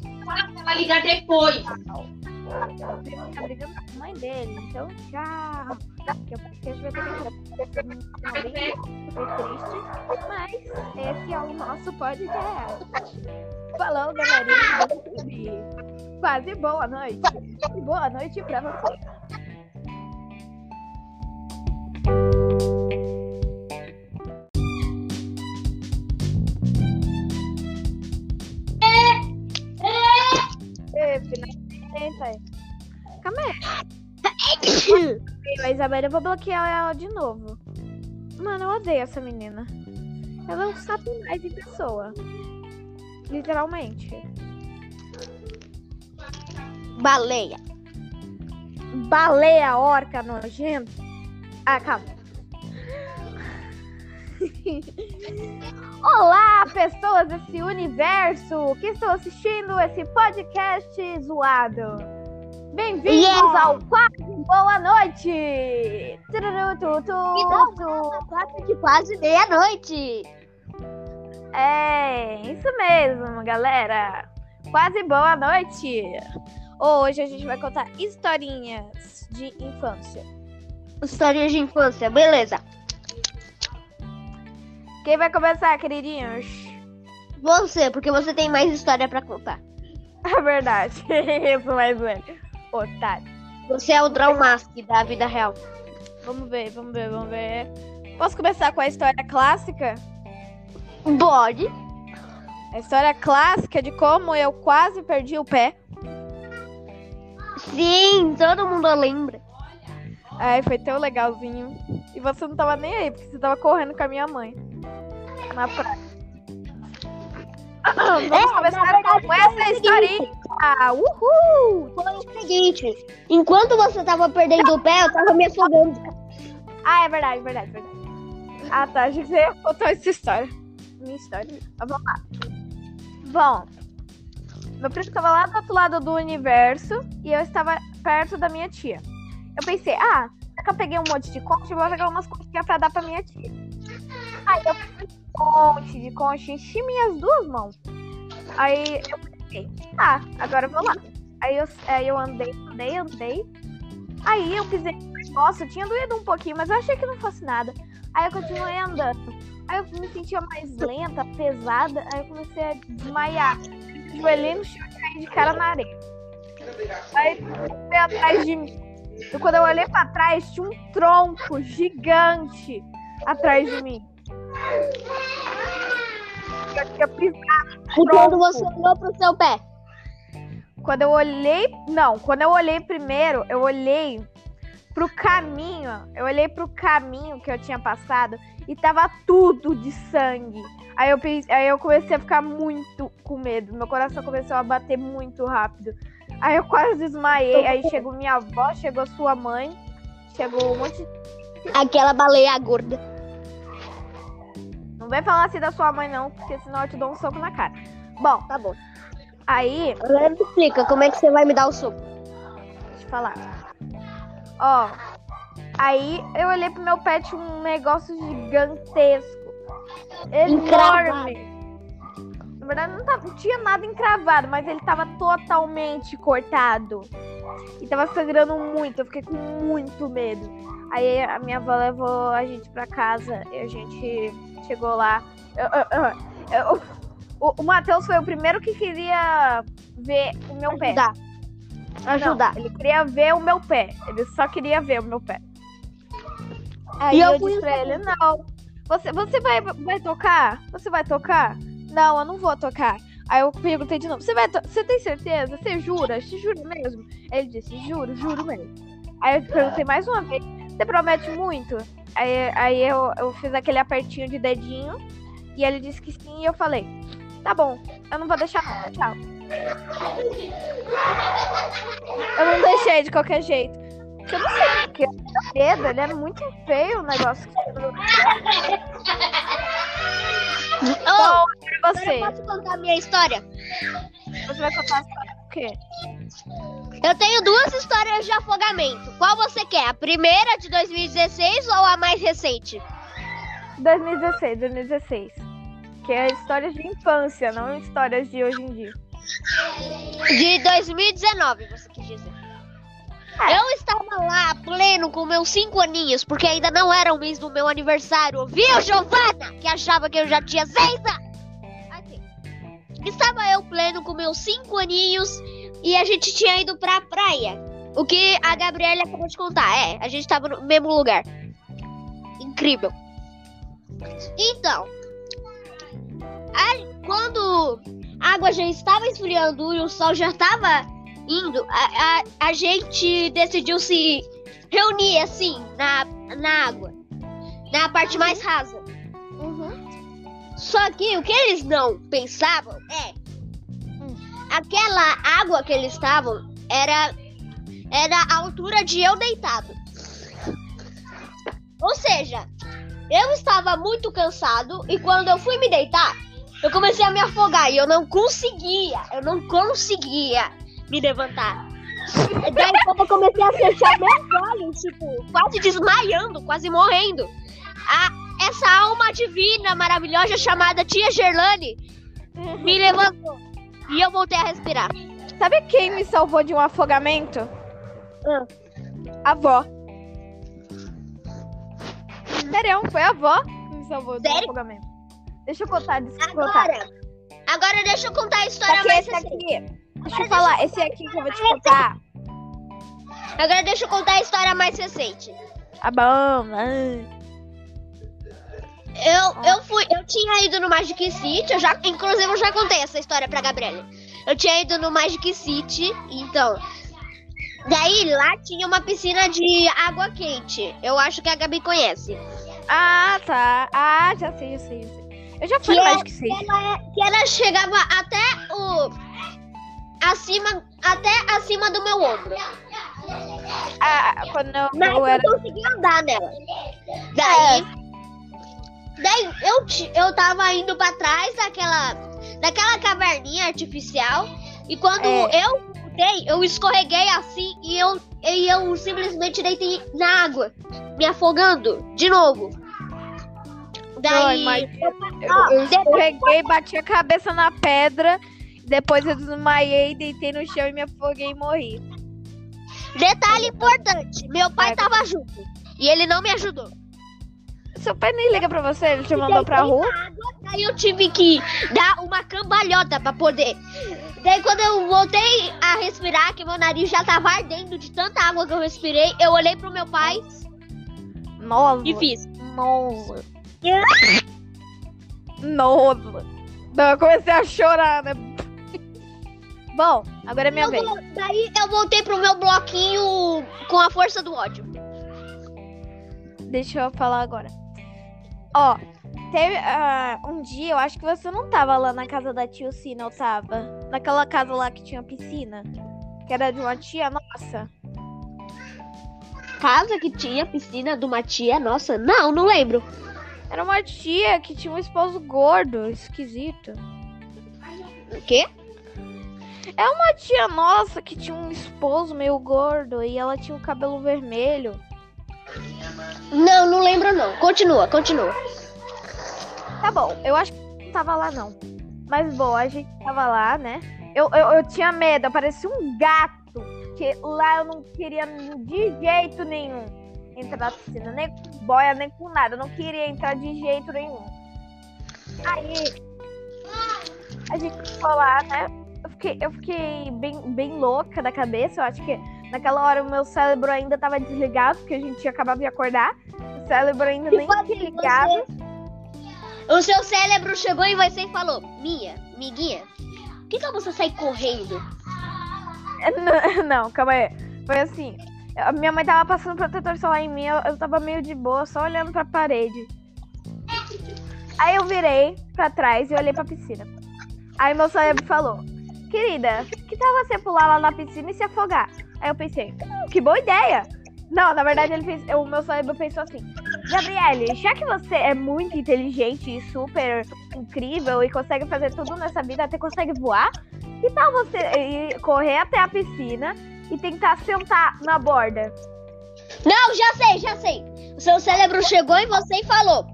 Ela ligar depois. Tá brigando com a mãe dele, então tchau. Porque o podcast vai ter que super triste, mas esse é o nosso podcast. Falou, galerinha. Quase boa noite. Boa noite pra você. Finalmente. Calma aí. A Isabela, eu vou bloquear ela de novo. Mano, eu odeio essa menina. Ela é um satanás em pessoa. Literalmente. Baleia. Baleia, orca, nojenta. Ah, calma. Olá, pessoas desse universo que estão assistindo esse podcast zoado. Bem-vindos Yeah. ao quase boa noite. Tururu, tu, tu, tu. quase de quase meia-noite. É, isso mesmo, galera. Quase boa noite. Hoje a gente vai contar historinhas de infância. Histórias de infância, beleza. Quem vai começar, queridinhos? Você, porque você tem mais história pra contar. É verdade. Isso mais velho. Otário. Você é o Draumask da vida real. Vamos ver, vamos ver, vamos ver. Posso começar com a história clássica? Pode. A história clássica de como eu quase perdi o pé. Sim, todo mundo lembra. Ai, foi tão legalzinho. E você não tava nem aí, porque você tava correndo com a minha mãe. Na praia. Vamos É, começar verdade, com essa seguinte. historinha. Uhul! Foi o seguinte, enquanto você tava perdendo o pé, eu tava me afogando. Ah, é verdade, verdade, verdade. Ah, tá. Achei que você ia contar essa história. Minha história. Mas vamos lá. Bom, meu primo estava lá do outro lado do universo e eu estava perto da minha tia. Eu pensei, ah, já que eu peguei um monte de concha, eu vou pegar umas conchinhas pra dar pra minha tia. Aí eu monte de concha, enchi minhas duas mãos. Aí eu pensei, tá, agora eu vou lá. Aí eu, aí eu andei, andei, andei. Aí eu pisei no negócio, tinha doído um pouquinho, mas eu achei que não fosse nada. Aí eu continuei andando. Aí eu me sentia mais lenta, pesada, aí eu comecei a desmaiar. Joelhei no chão e caí de cara na areia. Aí foi atrás de mim. E quando eu olhei pra trás, tinha um tronco gigante atrás de mim. Eu tinha pisado. E quando você olhou pro seu pé? Quando eu olhei. Não, quando eu olhei primeiro, eu olhei pro caminho. Eu olhei pro caminho que eu tinha passado e tava tudo de sangue. Aí eu, aí eu comecei a ficar muito com medo. Meu coração começou a bater muito rápido. Aí eu quase desmaiei. Aí chegou minha avó, chegou sua mãe, chegou um monte de Aquela baleia gorda. Não vem falar assim da sua mãe, não, porque senão eu te dou um soco na cara. Bom, Tá bom. aí, Agora me explica como é que você vai me dar o soco. deixa eu falar. Ó, aí eu olhei pro meu pé, tinha um negócio gigantesco. Enorme. Na verdade, não, tava- não tinha nada encravado, mas ele tava totalmente cortado. E tava sangrando muito, eu fiquei com muito medo. Aí a minha avó levou a gente pra casa e a gente chegou lá. Eu- eu- eu- o o Matheus foi o primeiro que queria ver o meu pé. Ajudar. Ajudar. Não, ele queria ver o meu pé. Ele só queria ver o meu pé. Aí E eu, eu disse pra ele, não. Você, você vai, vai tocar? Você vai tocar? Não, eu não vou tocar. Aí eu perguntei de novo, você vai Você tem certeza? Você jura? Você jura mesmo? Ele disse, juro, juro mesmo. Aí eu perguntei mais uma vez, você promete muito? Aí, aí eu, eu fiz aquele apertinho de dedinho e ele disse que sim e eu falei, tá bom, eu não vou deixar não, tchau. Eu não deixei de qualquer jeito. Porque eu não sei porque tinha medo, ele era muito feio o negócio Pra agora você. eu posso contar a minha história? Você vai contar a história do quê? Eu tenho duas histórias de afogamento. Qual você quer? A primeira de 2016 ou a mais recente? 2016, 2016. Que é histórias de infância, não histórias de hoje em dia. De 2019, você quis dizer. É. Eu estava lá pleno com meus cinco aninhos, porque ainda não era o mês do meu aniversário. Viu, Giovana? Que achava que eu já tinha seis anos. Estava eu pleno com meus cinco aninhos e a gente tinha ido pra praia. O que a Gabriela acabou de contar. É, a gente estava no mesmo lugar. Incrível. Então, a- quando a água já estava esfriando e o sol já estava indo, a, a, a gente decidiu se reunir assim na, na água, na parte mais rasa. Só que o que eles não pensavam é aquela água que eles estavam era era a altura de eu deitado. Ou seja, eu estava muito cansado e quando eu fui me deitar, eu comecei a me afogar e eu não conseguia, eu não conseguia me levantar. Daí quando eu comecei a fechar meus olhos, tipo, quase desmaiando, quase morrendo. A, essa alma divina, maravilhosa, chamada Tia Gerlane, me levantou. E eu voltei a respirar. Sabe quem me salvou de um afogamento? Ah. A avó. Sério, foi a avó que me salvou de um Sério? afogamento. Deixa eu contar, deixa eu contar. Agora, agora deixa eu contar a história mais esse recente. aqui, deixa eu falar, esse aqui que eu vou te contar. Agora deixa eu contar a história mais recente. Tá bom. Ah. Eu, eu fui, eu tinha ido no Magic City, eu já, inclusive eu já contei essa história pra Gabriela. Eu tinha ido no Magic City, então. Daí lá tinha uma piscina de água quente. Eu acho que a Gabi conhece. Ah, tá. Ah, já sei, já sei, já sei. Eu já fui Que no é- Magic City. Ela, que ela chegava até o. acima. até acima do meu ombro. Ah, quando eu, Mas eu eu era. consegui andar nela. Daí. Daí eu, eu tava indo pra trás daquela. daquela caverninha artificial. E quando É. eu voltei, eu escorreguei assim e eu, e eu simplesmente deitei na água. Me afogando de novo. Não, Daí. Ó, Eu, eu depois- escorreguei, bati a cabeça na pedra Depois eu desmaiei, deitei no chão e me afoguei e morri. Detalhe importante: meu pai Vai. tava junto. E ele não me ajudou. Seu pai nem liga pra você, ele te mandou pra rua. Daí eu tive que dar uma cambalhota pra poder. Daí quando eu voltei a respirar, que meu nariz já tava ardendo de tanta água que eu respirei, eu olhei pro meu pai Nossa. e fiz. Nossa. Nossa. Não, eu comecei a chorar, né? Bom, agora é minha Eu vez. daí eu voltei pro meu bloquinho com a força do ódio. Deixa eu falar agora. Ó, teve ah, um dia, eu acho que você não tava lá na casa da tia Cina, eu tava. Naquela casa lá que tinha piscina. Que era de uma tia nossa. Casa que tinha piscina de uma tia, nossa, não, não lembro. Era uma tia que tinha um esposo gordo, esquisito. O quê? É uma tia nossa que tinha um esposo meio gordo e ela tinha o cabelo vermelho. Não, não lembro não. Continua, continua. Tá bom, eu acho que não tava lá não. Mas bom, a gente tava lá, né? Eu, eu, eu tinha medo, parecia um gato. Que lá eu não queria de jeito nenhum entrar na piscina, nem com boia, nem com nada. Eu não queria entrar de jeito nenhum. Aí a gente ficou lá, né? Eu fiquei, eu fiquei bem, bem louca da cabeça. Eu acho que naquela hora o meu cérebro ainda tava desligado, porque a gente tinha acabado de acordar. O cérebro ainda nem Tipo tinha assim, ligado. O seu cérebro chegou em você e falou: Minha, miguinha, por que, que você sai correndo? Não, não, calma aí. Foi assim. a Minha mãe tava passando protetor solar em mim, eu, eu tava meio de boa, só olhando pra parede. Aí eu virei pra trás e olhei pra piscina. Aí meu cérebro falou: Querida, que tal você pular lá na piscina e se afogar? Aí eu pensei: "Hum, Que boa ideia! Não, na verdade ele fez, o meu cérebro pensou assim: Gabriele, já que você é muito inteligente e super incrível e consegue fazer tudo nessa vida, até consegue voar, que tal você ir correr até a piscina e tentar sentar na borda? Não, já sei, já sei. O seu cérebro chegou em você e falou: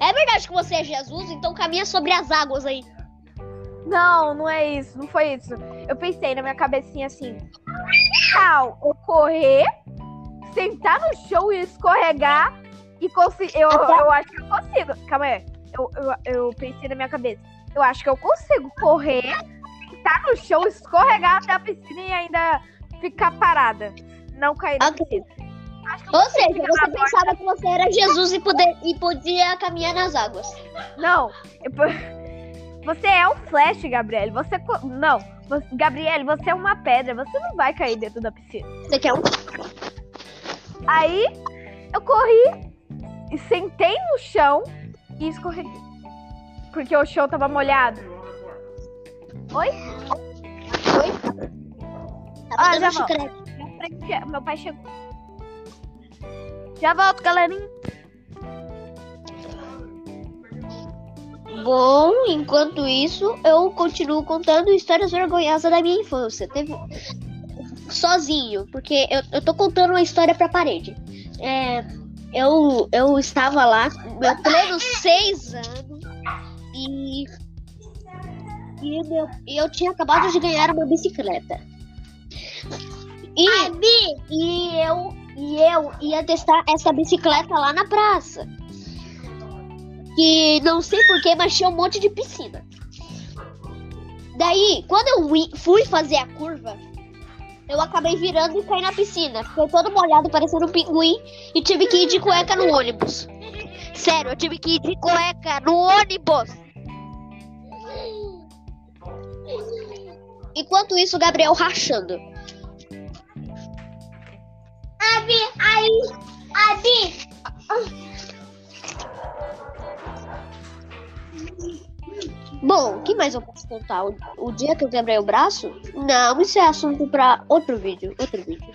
É verdade que você é Jesus, então caminha sobre as águas aí. Não, não é isso, não foi isso. Eu pensei na minha cabecinha assim: tal eu correr, sentar no chão e escorregar e conseguir. Eu, eu acho que eu consigo. Calma aí. Eu, eu, eu pensei na minha cabeça. Eu acho que eu consigo correr, sentar no chão, escorregar até a piscina e ainda ficar parada. Não cair na piscina. Ou seja, você pensava que você era Jesus e, poder, e podia caminhar nas águas. Não. eu- Você é um flash, Gabriele. Você. co- Não. Você- Gabriele, você é uma pedra. Você não vai cair dentro da piscina. Você quer um? Aí eu corri e sentei no chão e escorreguei. Porque o chão tava molhado. Oi? Oi? Tá Ah, já volto. Meu pai chegou. Já volto, galerinha. Bom, enquanto isso, eu continuo contando histórias vergonhosas da minha infância. Teve sozinho, porque eu, eu tô contando uma história pra parede. É, eu, eu estava lá, com meu pleno seis anos, e, e, meu- e eu tinha acabado de ganhar uma bicicleta. E, e eu e eu ia testar essa bicicleta lá na praça que não sei porquê, mas tinha um monte de piscina. Daí, quando eu ui- fui fazer a curva, eu acabei virando e caí na piscina. Fiquei todo molhado, parecendo um pinguim, e tive que ir de cueca no ônibus. Sério, eu tive que ir de cueca no ônibus. Enquanto isso, o Gabriel rachando. Abi, aí, Abi. Bom, o que mais eu posso contar? O, o dia que eu quebrei o braço? Não, isso é assunto pra outro vídeo. Outro vídeo.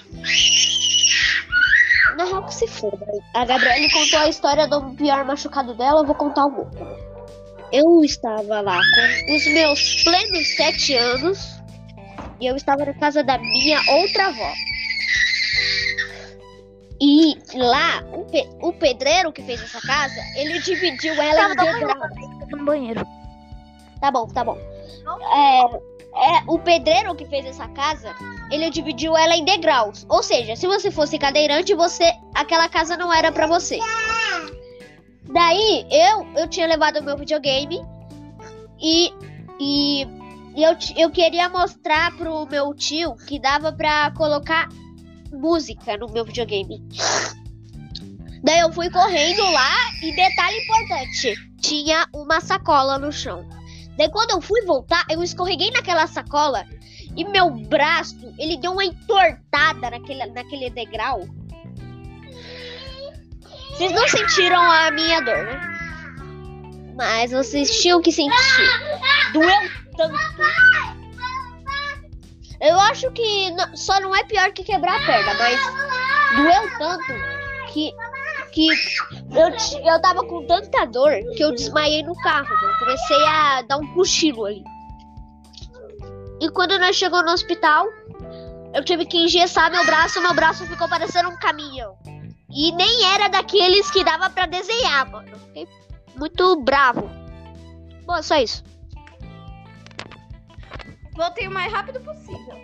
Na real que se foda. A Gabriela contou a história do pior machucado dela, eu vou contar o meu. Eu estava lá com os meus plenos sete anos e eu estava na casa da minha outra avó. E lá, o, pe- o pedreiro que fez essa casa, ele dividiu ela em degraus. No banheiro. Tá bom, tá bom. É, é, o pedreiro que fez essa casa, ele dividiu ela em degraus. Ou seja, se você fosse cadeirante, você aquela casa não era pra você. Daí eu eu tinha levado meu videogame e e, eu, eu queria mostrar pro meu tio que dava pra colocar música no meu videogame. Daí eu fui correndo lá e detalhe importante, tinha uma sacola no chão. Daí quando eu fui voltar, eu escorreguei naquela sacola e meu braço, ele deu uma entortada naquele, naquele degrau. Vocês não sentiram a minha dor, né? Mas vocês tinham que sentir. Doeu tanto. Eu acho que não- só não é pior que quebrar a perna, mas doeu tanto que, que eu, eu tava com tanta dor que eu desmaiei no carro. Comecei a dar um cochilo ali. E quando nós chegamos no hospital, eu tive que engessar meu braço, meu braço ficou parecendo um caminhão. E nem era daqueles que dava pra desenhar, mano. Fiquei muito bravo. Bom, só isso. Voltei o mais rápido possível.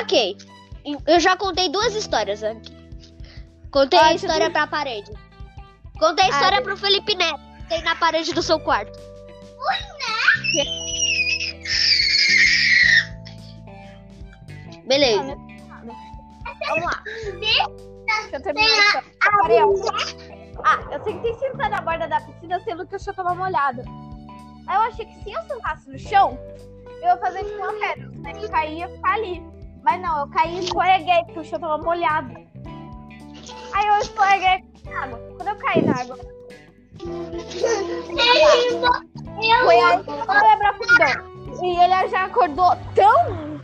Ok. Eu já contei duas histórias aqui. Contei a Ah, história tudo- pra parede. Contei a Ah, história beleza. pro Felipe Neto. Tem na parede do seu quarto. Beleza. Vamos lá. Deixa eu terminar a história. Ah, eu sentei sentada na borda da piscina, sendo que o chão tava molhado. Aí eu achei que se eu sentasse no chão, eu ia fazer tipo uma pedra. Né? Eu caía e ia ficar ali. Mas não, eu caí e escorreguei, porque o chão tava molhado. Aí eu escorreguei na água. Quando eu caí na água, foi aí que. E ele já acordou tão.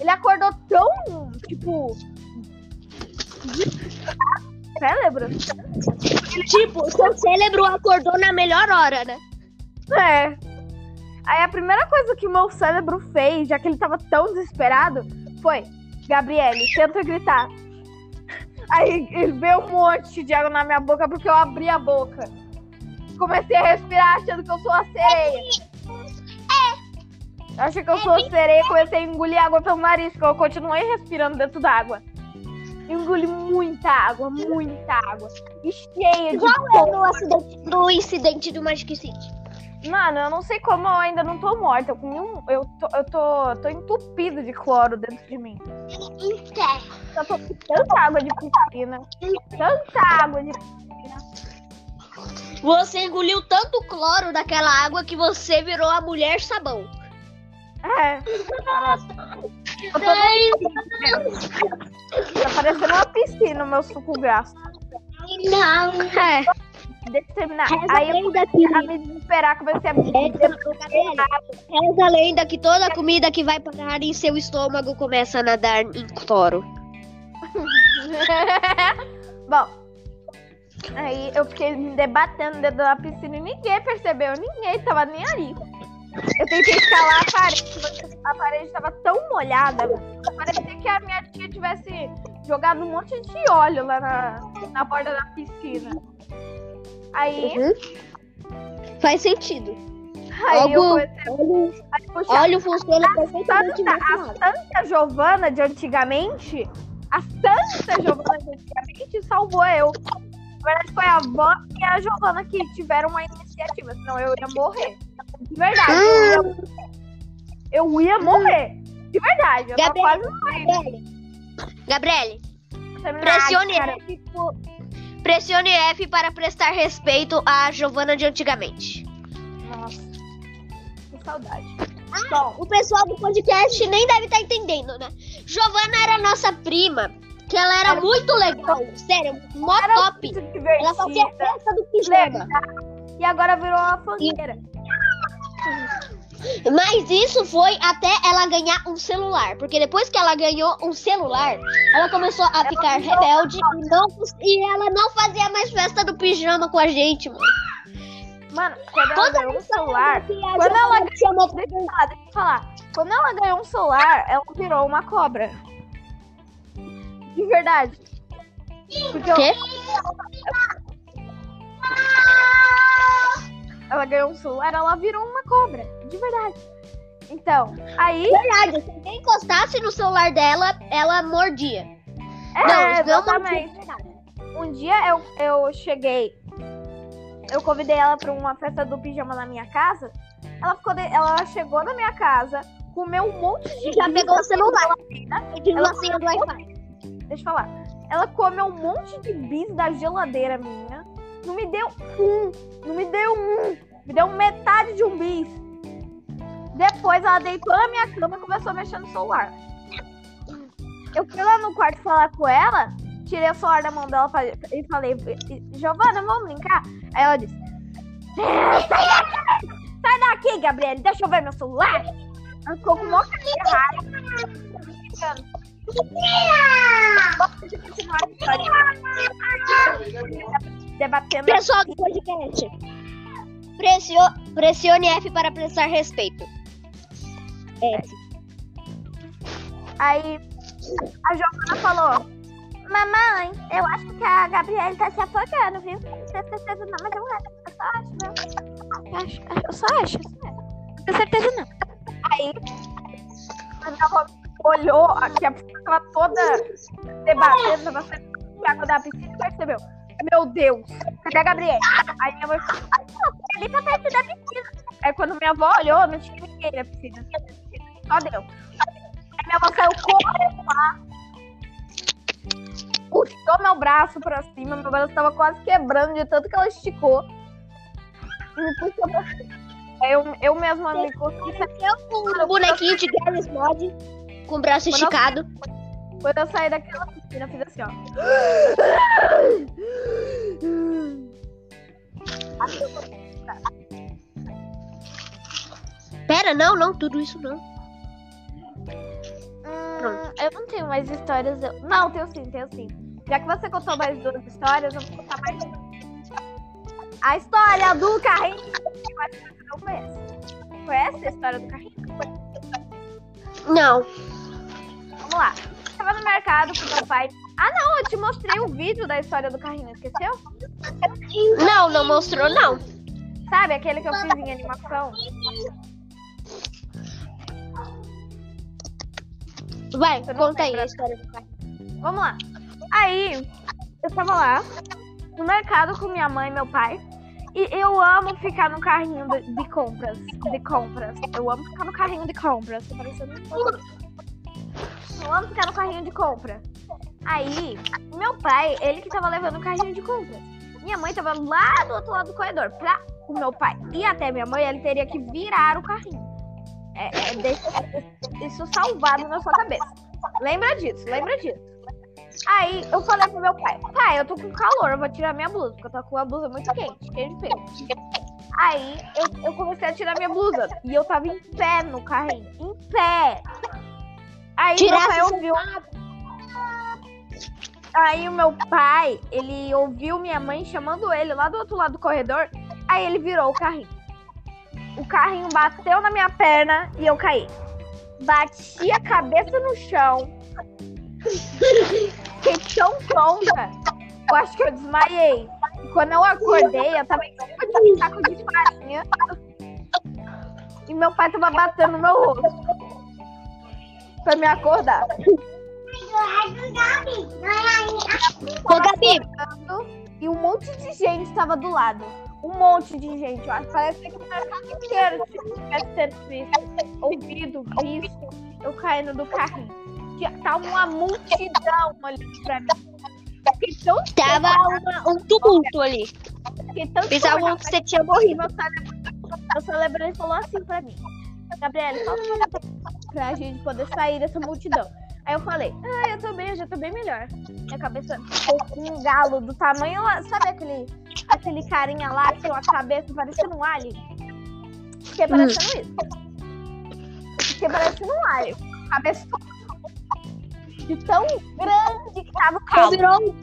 Ele acordou tão, tipo. Cérebro? Tipo, seu cérebro acordou na melhor hora, né? É. Aí a primeira coisa que o meu cérebro fez, já que ele tava tão desesperado, foi: Gabriele, tenta gritar. Aí ele veio um monte de água na minha boca porque eu abri a boca. Comecei a respirar achando que eu sou a sereia. Eu achei que eu sou a sereia comecei a engolir água pelo nariz, porque eu continuei respirando dentro d'água. Engoli muita água, muita água. E cheia de Igual eu no, acidente, no incidente do Magic City. Mano, eu não sei como eu ainda não tô morta. Eu, comi um, eu, tô, eu tô, tô entupido de cloro dentro de mim. Eu tô com tanta água de piscina. Tanta água de Você engoliu tanto cloro daquela água que você virou a mulher sabão. É. Eu tô Tá parecendo uma piscina o meu suco graço. Não. É. Deixa eu terminar. Reza Aí a eu lenda que, comecei a me desesperar, comecei a me Gabriela, reza a lenda que toda comida que vai parar em seu estômago começa a nadar em cloro. Bom, aí eu fiquei me debatendo dentro da piscina e ninguém percebeu, ninguém tava nem ali. Eu tentei escalar a parede, mas a parede tava tão molhada, parecia que a minha tia tivesse jogado um monte de óleo lá na, na borda da piscina. Aí, Faz sentido. aí eu Algo- comecei Óleo, a funciona perfeitamente Santa, a. Santa Giovana de antigamente, a Santa Giovana de antigamente salvou eu. Na verdade, foi a Van e a Giovana que tiveram uma iniciativa, senão eu ia morrer. De verdade, eu ia morrer. Eu ia morrer. De verdade, eu tava Gabriel. quase morrendo. Gabriele, Terminar, pressione cara. F, por- pressione F para prestar respeito à Giovana de antigamente. Nossa, que saudade. Bom, o pessoal do podcast nem deve estar entendendo, né? Giovana era nossa prima, que ela era Era muito legal, sério, mó top. Ela fazia festa do pijama. E agora virou uma fanqueira. Mas isso foi até ela ganhar um celular. Porque depois que ela ganhou um celular, ela começou a ficar rebelde e, não, e ela não fazia mais festa do pijama com a gente, mano. Mano, quando ela Toda ganhou um celular, quando ela chamou pra falar, deixa eu falar. Quando ela ganhou um celular, ela virou uma cobra. De verdade. Porque eu- Quê? Ela ganhou um celular, ela virou uma cobra. De verdade. Então, aí. Verdade, se alguém encostasse no celular dela, ela mordia. É, não, não exatamente. verdade. Um dia eu, eu cheguei. Eu convidei ela pra uma festa do pijama na minha casa. Ela, ficou de- ela chegou na minha casa, comeu um monte de Já pegou o celular. Ela a senha do Wi-Fi. Deixa eu falar. Ela comeu um monte de bis da geladeira minha. Não me deu um. Não me deu um. Me deu metade de um bis. Depois ela deitou na minha cama e começou a mexer no celular. Eu fui lá no quarto falar com ela, tirei o celular da mão dela e falei, Giovana, vamos brincar? Aí ela disse, sai daqui, Gabriele, deixa eu ver meu celular. Ela ficou com uma cara de raiva. Vamos. Debatendo. Pessoal do podcast. Pressio- Pressione F para prestar respeito. F. Aí a Giovana falou: Mamãe, eu acho que a Gabriele tá se afogando, viu? Não tenho certeza não, mas eu acho. Eu só acho, viu? Eu, acho, eu só acho. eu só acho. Não tenho certeza não. Aí a avó olhou, aqui a piscina tava toda debatendo, tava saindo água da piscina e percebeu. Meu Deus, cadê a Gabriele? Aí minha mãe falou, "Ai, não, ali tá perto da piscina. Aí quando minha avó olhou, não tinha ninguém na piscina. Só Deus. Aí minha avó saiu correndo lá. Puxou meu braço pra cima, meu braço tava quase quebrando de tanto que ela esticou. E me puxou pra cima. Aí eu, eu mesma me consegui Eu com um bonequinho de Garry's Mod com o braço esticado. Quando eu saí daquela piscina, eu fiz assim, ó. Pera, não, não, tudo isso não. Hum, eu não tenho mais histórias. eu- Não, tenho sim, tenho sim. Já que você contou mais duas histórias, eu vou contar mais uma. A história do carrinho. Eu acho que você não conhece. Conhece a história do carrinho? Não. Vamos lá. Tava no mercado com meu pai. Ah, não, eu te mostrei o vídeo da história do carrinho, esqueceu? Não, não mostrou, não. Sabe aquele que eu fiz em animação? Vai, conta aí a história do carro. Vamos lá. Aí, eu tava lá no mercado com minha mãe e meu pai. E eu amo ficar no carrinho de, de compras. De compras. Eu amo ficar no carrinho de compras. Tô parecendo um amo ficar no carrinho de compra. Aí, meu pai, ele que tava levando o carrinho de compras. Minha mãe tava lá do outro lado do corredor. Pra o meu pai ir até minha mãe, ele teria que virar o carrinho. É, é deixa isso salvado na sua cabeça. Lembra disso, lembra disso. Aí eu falei pro meu pai, pai, eu tô com calor, eu vou tirar minha blusa, porque eu tô com uma blusa muito quente, cheia de. Aí eu, eu comecei a tirar minha blusa e eu tava em pé no carrinho, em pé. Aí meu Tirasse pai ouviu. Aí o meu pai, ele ouviu minha mãe chamando ele lá do outro lado do corredor, aí ele virou o carrinho. O carrinho bateu na minha perna e eu caí. Bati a cabeça no chão. Fiquei tão tonta. Eu acho que eu desmaiei. E quando eu acordei, eu tava em cima de um saco de farinha. E meu pai tava batendo no meu rosto. Pra me acordar. Ô, Gabi, E um monte de gente tava do lado. Um monte de gente. Eu acho- Parece que inteiro tivesse ter visto, ouvido, visto eu caindo do carrinho. Tá uma multidão ali pra mim. Fiquei tão tava uma- um tumulto ali. fiquei tão Pensavam que você tinha morrido. meu cérebro, meu cérebro falou assim pra mim. Gabriela, fala pra, gente poder sair dessa multidão. Aí eu falei, ah, eu tô bem, eu já tô bem melhor. Minha cabeça ficou com um galo do tamanho, lá- sabe aquele, aquele carinha lá que tem uma cabeça parecendo um alien? Fiquei parecendo isso. Fiquei parecendo um alien. Cabeça de tão grande que tava o Você galo. virou,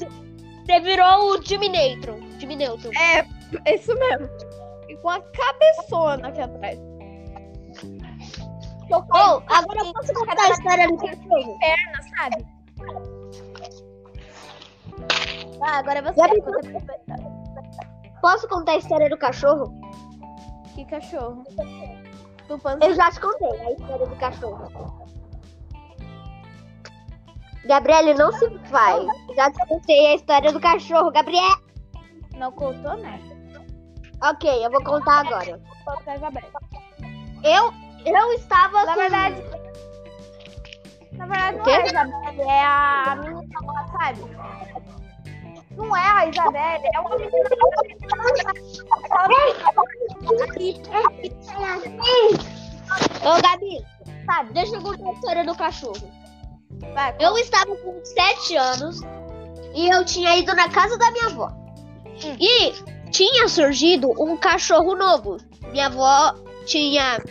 você virou o Jimmy Neutron. Jimmy Neutron. É isso mesmo. E com a cabeçona aqui atrás. Eu Oh, agora eu posso contar a história do cachorro? perna, sabe? Ah, agora é você. Gabi. Posso contar a história do cachorro? Que cachorro. Tupãs. Eu já te contei a história do cachorro. Gabriele, não se vai. Já te contei a história do cachorro, Gabriel. Não contou, né? Ok, eu vou contar agora. Eu, eu estava Na com... verdade. Na verdade, não é a Isabelle, é a menina sabe? Não é a Isabelle, é uma menina. Ô, Gabi, Sabe? deixa eu contar a história do cachorro. Vai, Eu estava com 7 anos e eu tinha ido na casa da minha avó. E tinha surgido um cachorro novo. Minha avó tinha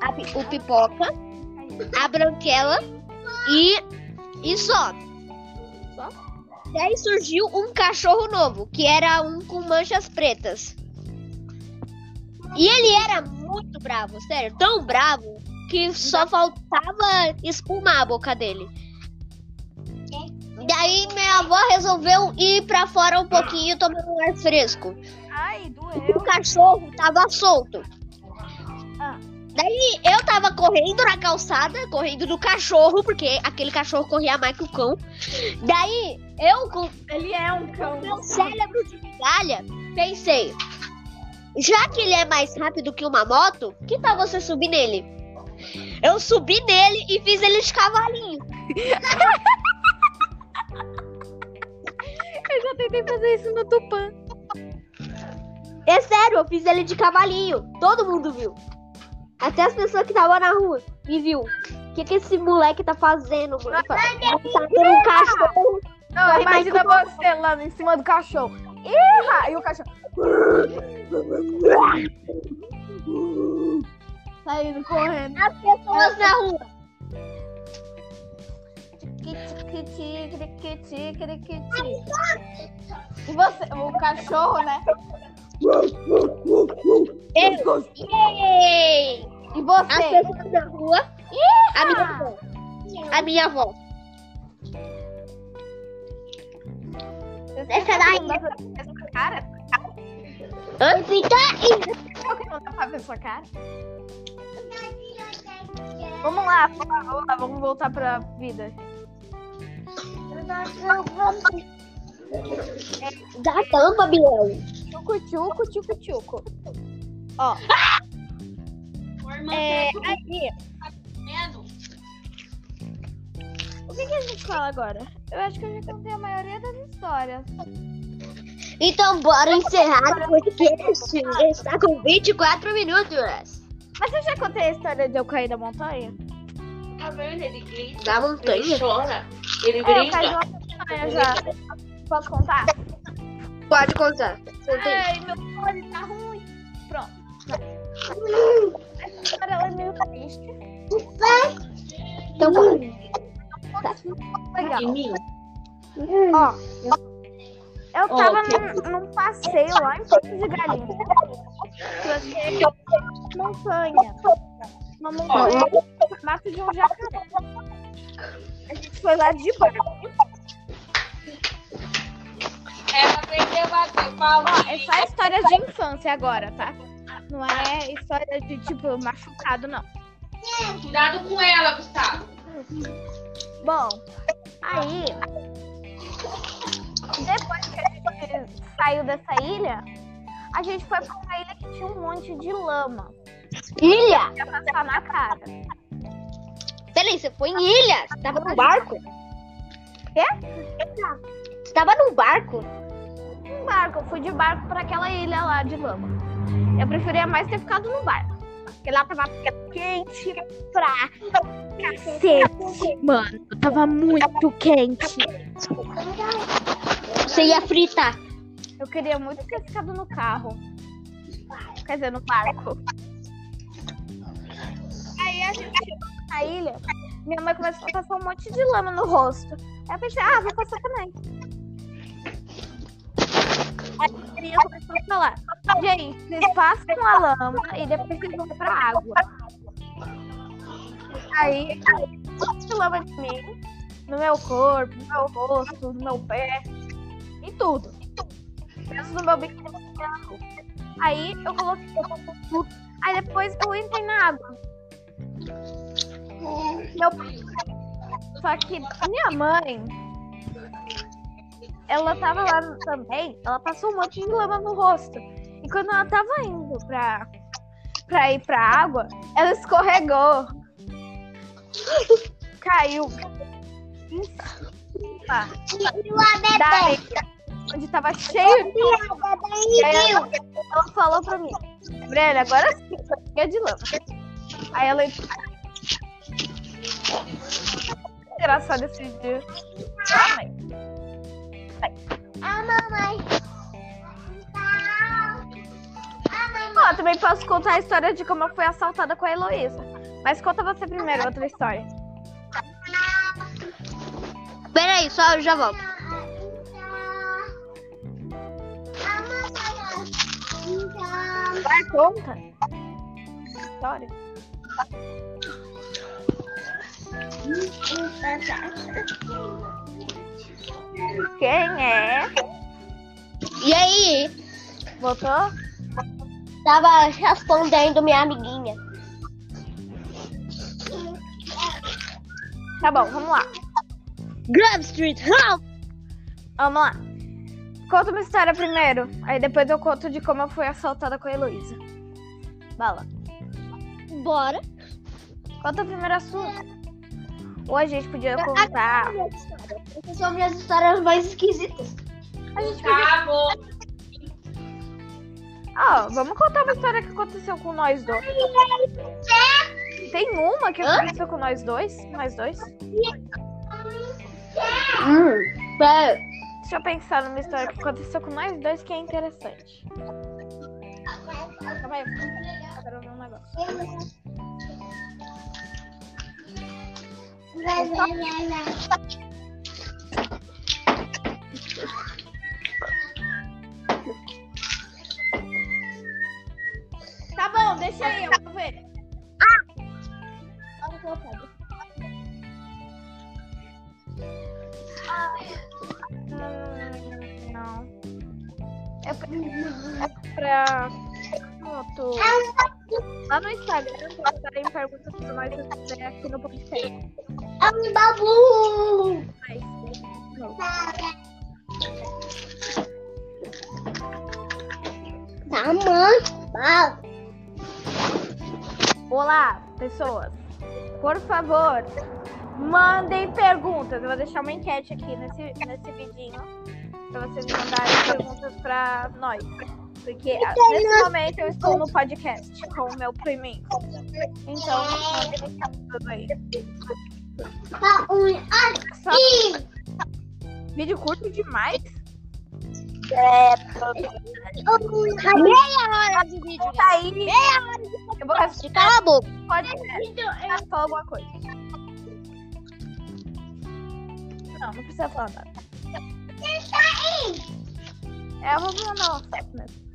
a o pipoca, a branquela e, e só. Só? Daí surgiu um cachorro novo, que era um com manchas pretas. E ele era muito bravo, sério, tão bravo que só faltava espumar a boca dele. Daí minha avó resolveu ir pra fora um pouquinho tomar um ar fresco. Ai, O doeu. cachorro tava solto. Daí eu tava correndo na calçada, correndo do cachorro, porque aquele cachorro corria mais que o cão. Daí eu, com Ele é um cão. meu cérebro de migalha, pensei: já que ele é mais rápido que uma moto, que tal você subir nele? Eu subi nele e fiz ele de cavalinho. Eu já tentei fazer isso no Tupã. É sério, eu fiz ele de cavalinho. Todo mundo viu. Até as pessoas que estavam na rua me viu. O que, que esse moleque tá fazendo, mano? Tá vendo um cachorro. Não, Corre imagina você lá em cima do cachorro. Ih, e o cachorro. Saindo correndo. As pessoas na rua. E você, o cachorro, né? Eu. Yay! E As você? pessoas na rua. A minha avó. A minha avó. Essa daí. Essa cara? Hã? Dá pra ver sua cara? Vamos lá, vamos lá, vamos voltar pra vida. Dá tampa, Biel. Tchucu, tchucu, tchucu, tchucu. Ó, irmã, é, tá aí, comendo? o que, que a gente fala agora? Eu acho que eu já contei a maioria das histórias. Então, bora encerrar o podcast. Está com 24 minutos. Mas eu já contei a história de eu cair da montanha? Tá vendo? Ele grita. Da Ele montanha? chora. Ele É, eu caí grita. de uma montanha já. Posso contar? Pode contar. Ai, meu olho tá ruim. Essa história ela é meio triste. Então, bora. Legal. Em mim. Ó, eu tava que- num, num passeio lá em Porto de Galinhas. Eu montanha. Uma montanha mata de um jacaré. A gente foi lá de barco. Ela aprendeu a bater palma. Ó, é só histórias de infância agora, tá? Não é história de, tipo, machucado, não. Cuidado com ela, Gustavo. Bom, aí. Depois que a gente saiu dessa ilha, a gente foi pra uma ilha que tinha um monte de lama. Ilha? Ia passar na cara. Peraí, você foi em ilha? Você tava num barco? Quê? Você tava num barco? Um barco, eu fui de barco pra aquela ilha lá de lama. Eu preferia mais ter ficado no barco. Porque lá tava quente pra cacete, mano. Tava muito quente. Você ia fritar. Eu queria muito ter ficado no carro. Quer dizer, no barco. Aí a gente chegou na ilha, minha mãe começou a passar um monte de lama no rosto. Aí eu pensei, ah, vou passar também. Começou a falar, gente, vocês passam a lama e depois vocês vão pra água. Aí, de lama de mim, no meu corpo, no meu rosto, no meu pé, em tudo. Menos no meu biquíni. Aí eu coloquei tudo. Aí depois eu entrei na água. Meu. Só que minha mãe. Ela tava lá também. Ela passou um monte de lama no rosto. E quando ela tava indo pra, pra ir pra água, ela escorregou. Caiu. Em cima da areia, onde tava cheio de lama. E aí ela, ela falou pra mim, Brena, agora sim, fica de lama. Aí ela. Engraçado esse dia. Ah, mãe. A mamãe. Ó, também posso contar a história de como eu fui assaltada com a Heloísa. Mas conta você primeiro outra história. Peraí, só eu já volto. Vai, conta. História. Quem é? E aí? Voltou? Tava respondendo minha amiguinha. Tá bom, vamos lá. Grove Street, help! Vamos lá. Conta uma história primeiro. Aí depois eu conto de como eu fui assaltada com a Heloísa. Bala. Bora. Conta primeiro a sua. Ou a gente podia contar. Essas são minhas histórias mais esquisitas. A gente podia. Gustavo. Ó, vamos contar uma história que aconteceu com nós dois. Tem uma que aconteceu com nós dois? Nós dois? Hum, pera. Deixa eu pensar numa história que aconteceu com nós dois que é interessante. Calma aí, eu ver um negócio. Tá bom, deixa aí, eu vou ver. Hum, Não. É pra. É pra. Pronto. Lá no Instagram, postarem perguntas pra nós quiser aqui no podcast. É um babu! Mas, não. Tá, mãe. Olá, pessoas. Por favor, mandem perguntas. Eu vou deixar uma enquete aqui nesse, nesse vidinho pra vocês mandarem perguntas pra nós. Porque ah, nesse momento eu estou no podcast com o meu priminho. Então, aí. Tá um Só aqui. vídeo curto demais. Meia hora de vídeo. Tá aí. Eu vou assistir. Cala a boca. Pode falar alguma coisa. Não, não precisa falar nada. É, eu vou mandar um WhatsApp mesmo.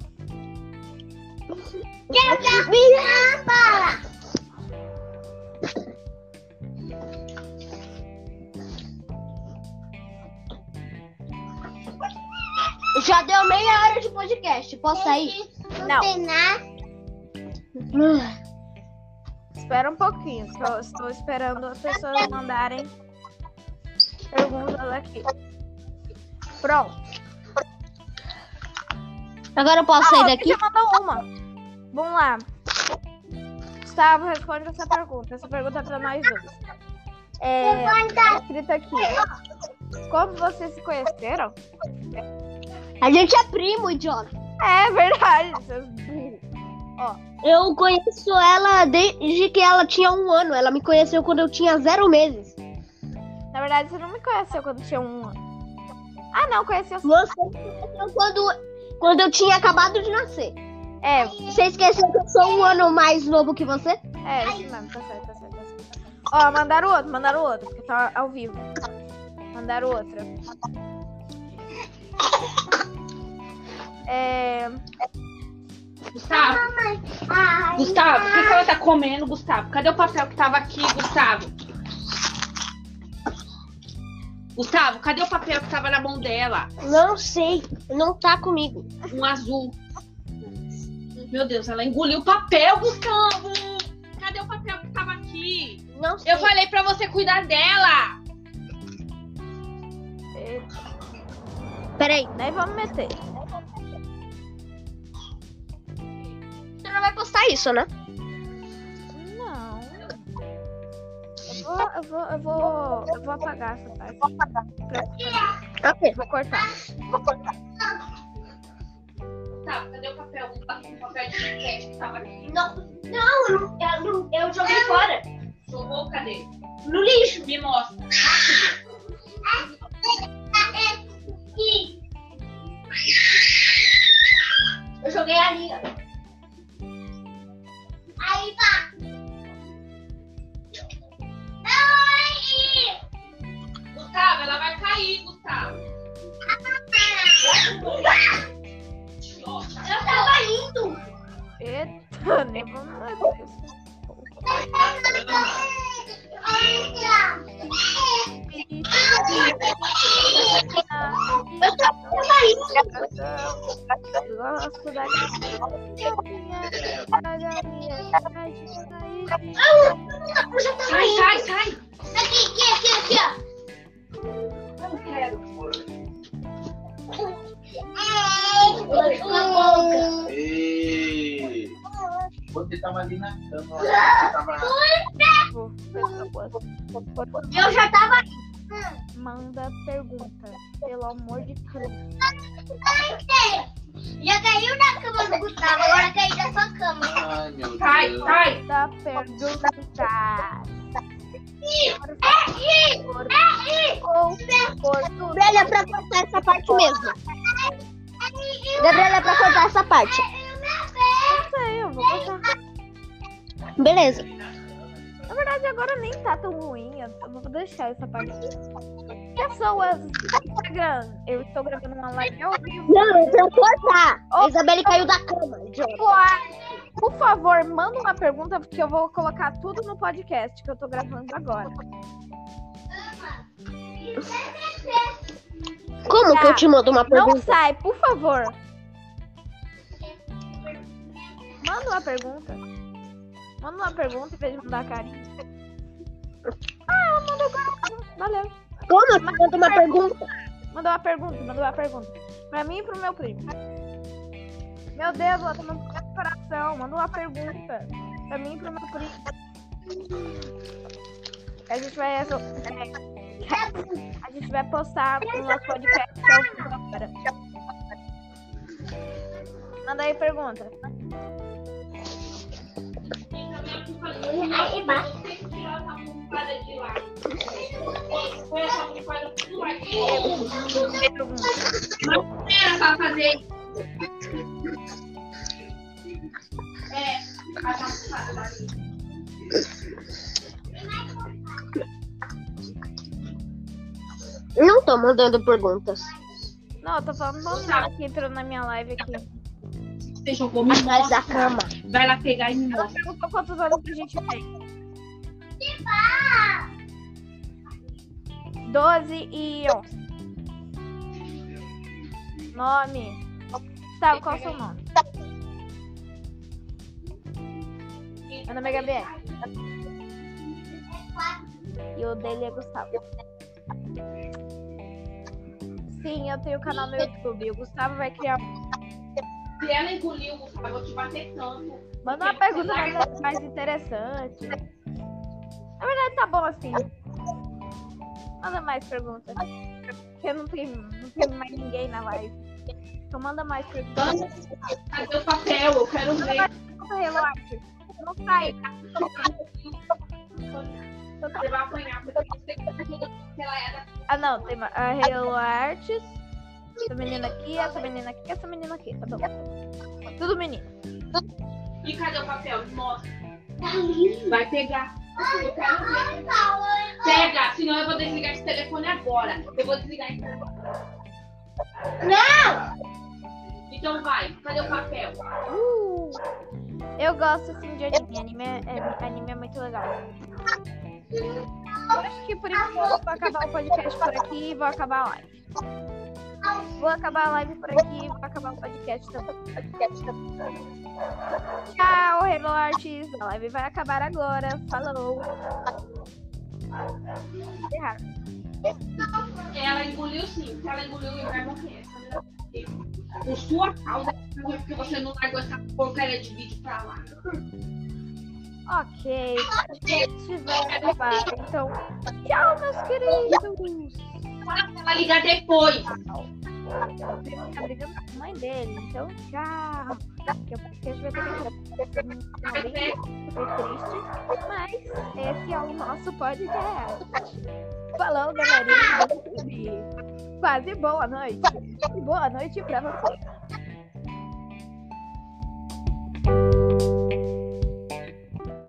Minha para. Já deu meia hora de podcast. Posso sair? Não. Espera um pouquinho, que eu estou esperando as pessoas mandarem perguntas aqui. Pronto. Agora eu posso Ah, sair ó, daqui? você mandou uma. Vamos lá. Gustavo, responde essa pergunta. Essa pergunta é pra nós dois. É, tá escrito aqui. Como vocês se conheceram? A gente é primo, idiota. É verdade, seus burros. Eu conheço ela desde que ela tinha um ano. Ela me conheceu quando eu tinha zero meses. Na verdade, você não me conheceu quando tinha um ano. Ah, não, conheceu. Você me conheceu quando, quando eu tinha acabado de nascer. É, Você esqueceu que eu sou um ano mais novo que você? é, isso mesmo, tá certo, tá certo, tá certo. Ó, mandaram outro, mandaram outro, porque tá ao vivo. Mandaram outra. É. Gustavo. Gustavo, o que, que ela tá comendo, Gustavo? Cadê o papel que tava aqui, Gustavo? Gustavo, cadê o papel que tava na mão dela? Não sei. Não tá comigo. Um azul. Meu Deus, ela engoliu o papel, Gustavo! Cadê o papel que tava aqui? Não sei. Eu falei pra você cuidar dela! Peraí, Nem vamos meter. você não vai postar isso, né? Vou, eu vou, eu vou, eu vou apagar essa parte. Ok. Vou cortar. Tá, cadê o papel? O papel de cricket que tava aqui. Não, não, eu, não- eu, não- eu joguei fora. Jogou, cadê? No lixo. Me mostra. Eu joguei ali. ó. Aí tá. Gustavo, ela vai cair, Gustavo. Eu tava indo. Eita, nem vamos meter. Amor de Deus. Já caiu na cama do Gustavo, agora caiu na sua cama. Ai, meu Sai, Deus. sai. Manda pergunta. Ou por Gabriela, é pra cortar essa parte mesmo. Gabriela, é pra cortar essa parte. Não sei, eu vou botar. Beleza. Na verdade, agora nem tá tão ruim. Eu eu vou deixar essa parte. Pessoas do Instagram, eu estou gravando uma live ao vivo. Não, é pra cortar. A Isabelle caiu da cama, idiota. Por favor, manda uma pergunta, porque eu vou colocar tudo no podcast que eu tô gravando agora. Como que eu te mando uma Não pergunta? sai, por favor. Manda uma pergunta. Manda uma pergunta em vez de mandar carinho. Ah, ela mandou agora. Valeu. Como mando uma pergunta? Mandou uma pergunta, mandou uma pergunta. Pra mim e pro meu primo. Meu Deus, ela tá mandando meu coração. Manda uma pergunta. Pra mim e pro meu primo. A gente vai. é, a gente vai postar no nosso podcast agora. Manda aí pergunta. Aí embaixo. Não era pra fazer isso. É. Não tô mandando perguntas. Não, eu tô falando do nada que entrou na minha live aqui. Você jogou me Atrás da cama. Vai lá pegar e me Ela mostra. perguntou quantos anos que a gente tem. 12 e 11. Nome. Gustavo, qual é o seu nome? Meu nome é Gabriel. E o dele é Gustavo. Sim, eu tenho canal no YouTube. O Gustavo vai criar. Se ela engoliu, Gustavo, eu vou te bater tanto. Manda uma pergunta mais, mais interessante. Na verdade, tá bom assim. Manda mais perguntas. Porque não tem, não tem mais ninguém na live. Então manda mais perguntas. Cadê o papel? Eu quero Manda ver. mais perguntas, relaxa. Não sai. Você vai apanhar, porque. Ah, não. Tem a Hello Arts. Essa menina aqui, essa menina aqui, essa menina aqui. Tá bom. Tudo menino. E cadê o papel? Mostra. Vai pegar. Pega, senão eu vou desligar esse telefone agora. Eu vou desligar esse telefone. Não! Então vai, cadê o papel? Uh! Eu gosto assim de anime. Anime é, anime é muito legal. Eu acho que por enquanto eu vou acabar o podcast por aqui e vou acabar a live. Vou acabar a live por aqui e vou acabar o podcast também. Tchau, Renortes. A live vai acabar agora. Falou. Erraram. Ela engoliu sim. Se ela engoliu, ele vai morrer. Por sua causa, porque você não largou essa porcaria de vídeo pra lá. Ok. Vai acabar. Então, tchau, meus queridos. Pra ela ligar depois. Tá brigando com a mãe dele. Então, tchau. Porque eu acho que vai ter que. Não bem triste. Mas esse é o nosso podcast. Falou, galerinha. Quase boa noite. Boa noite pra você.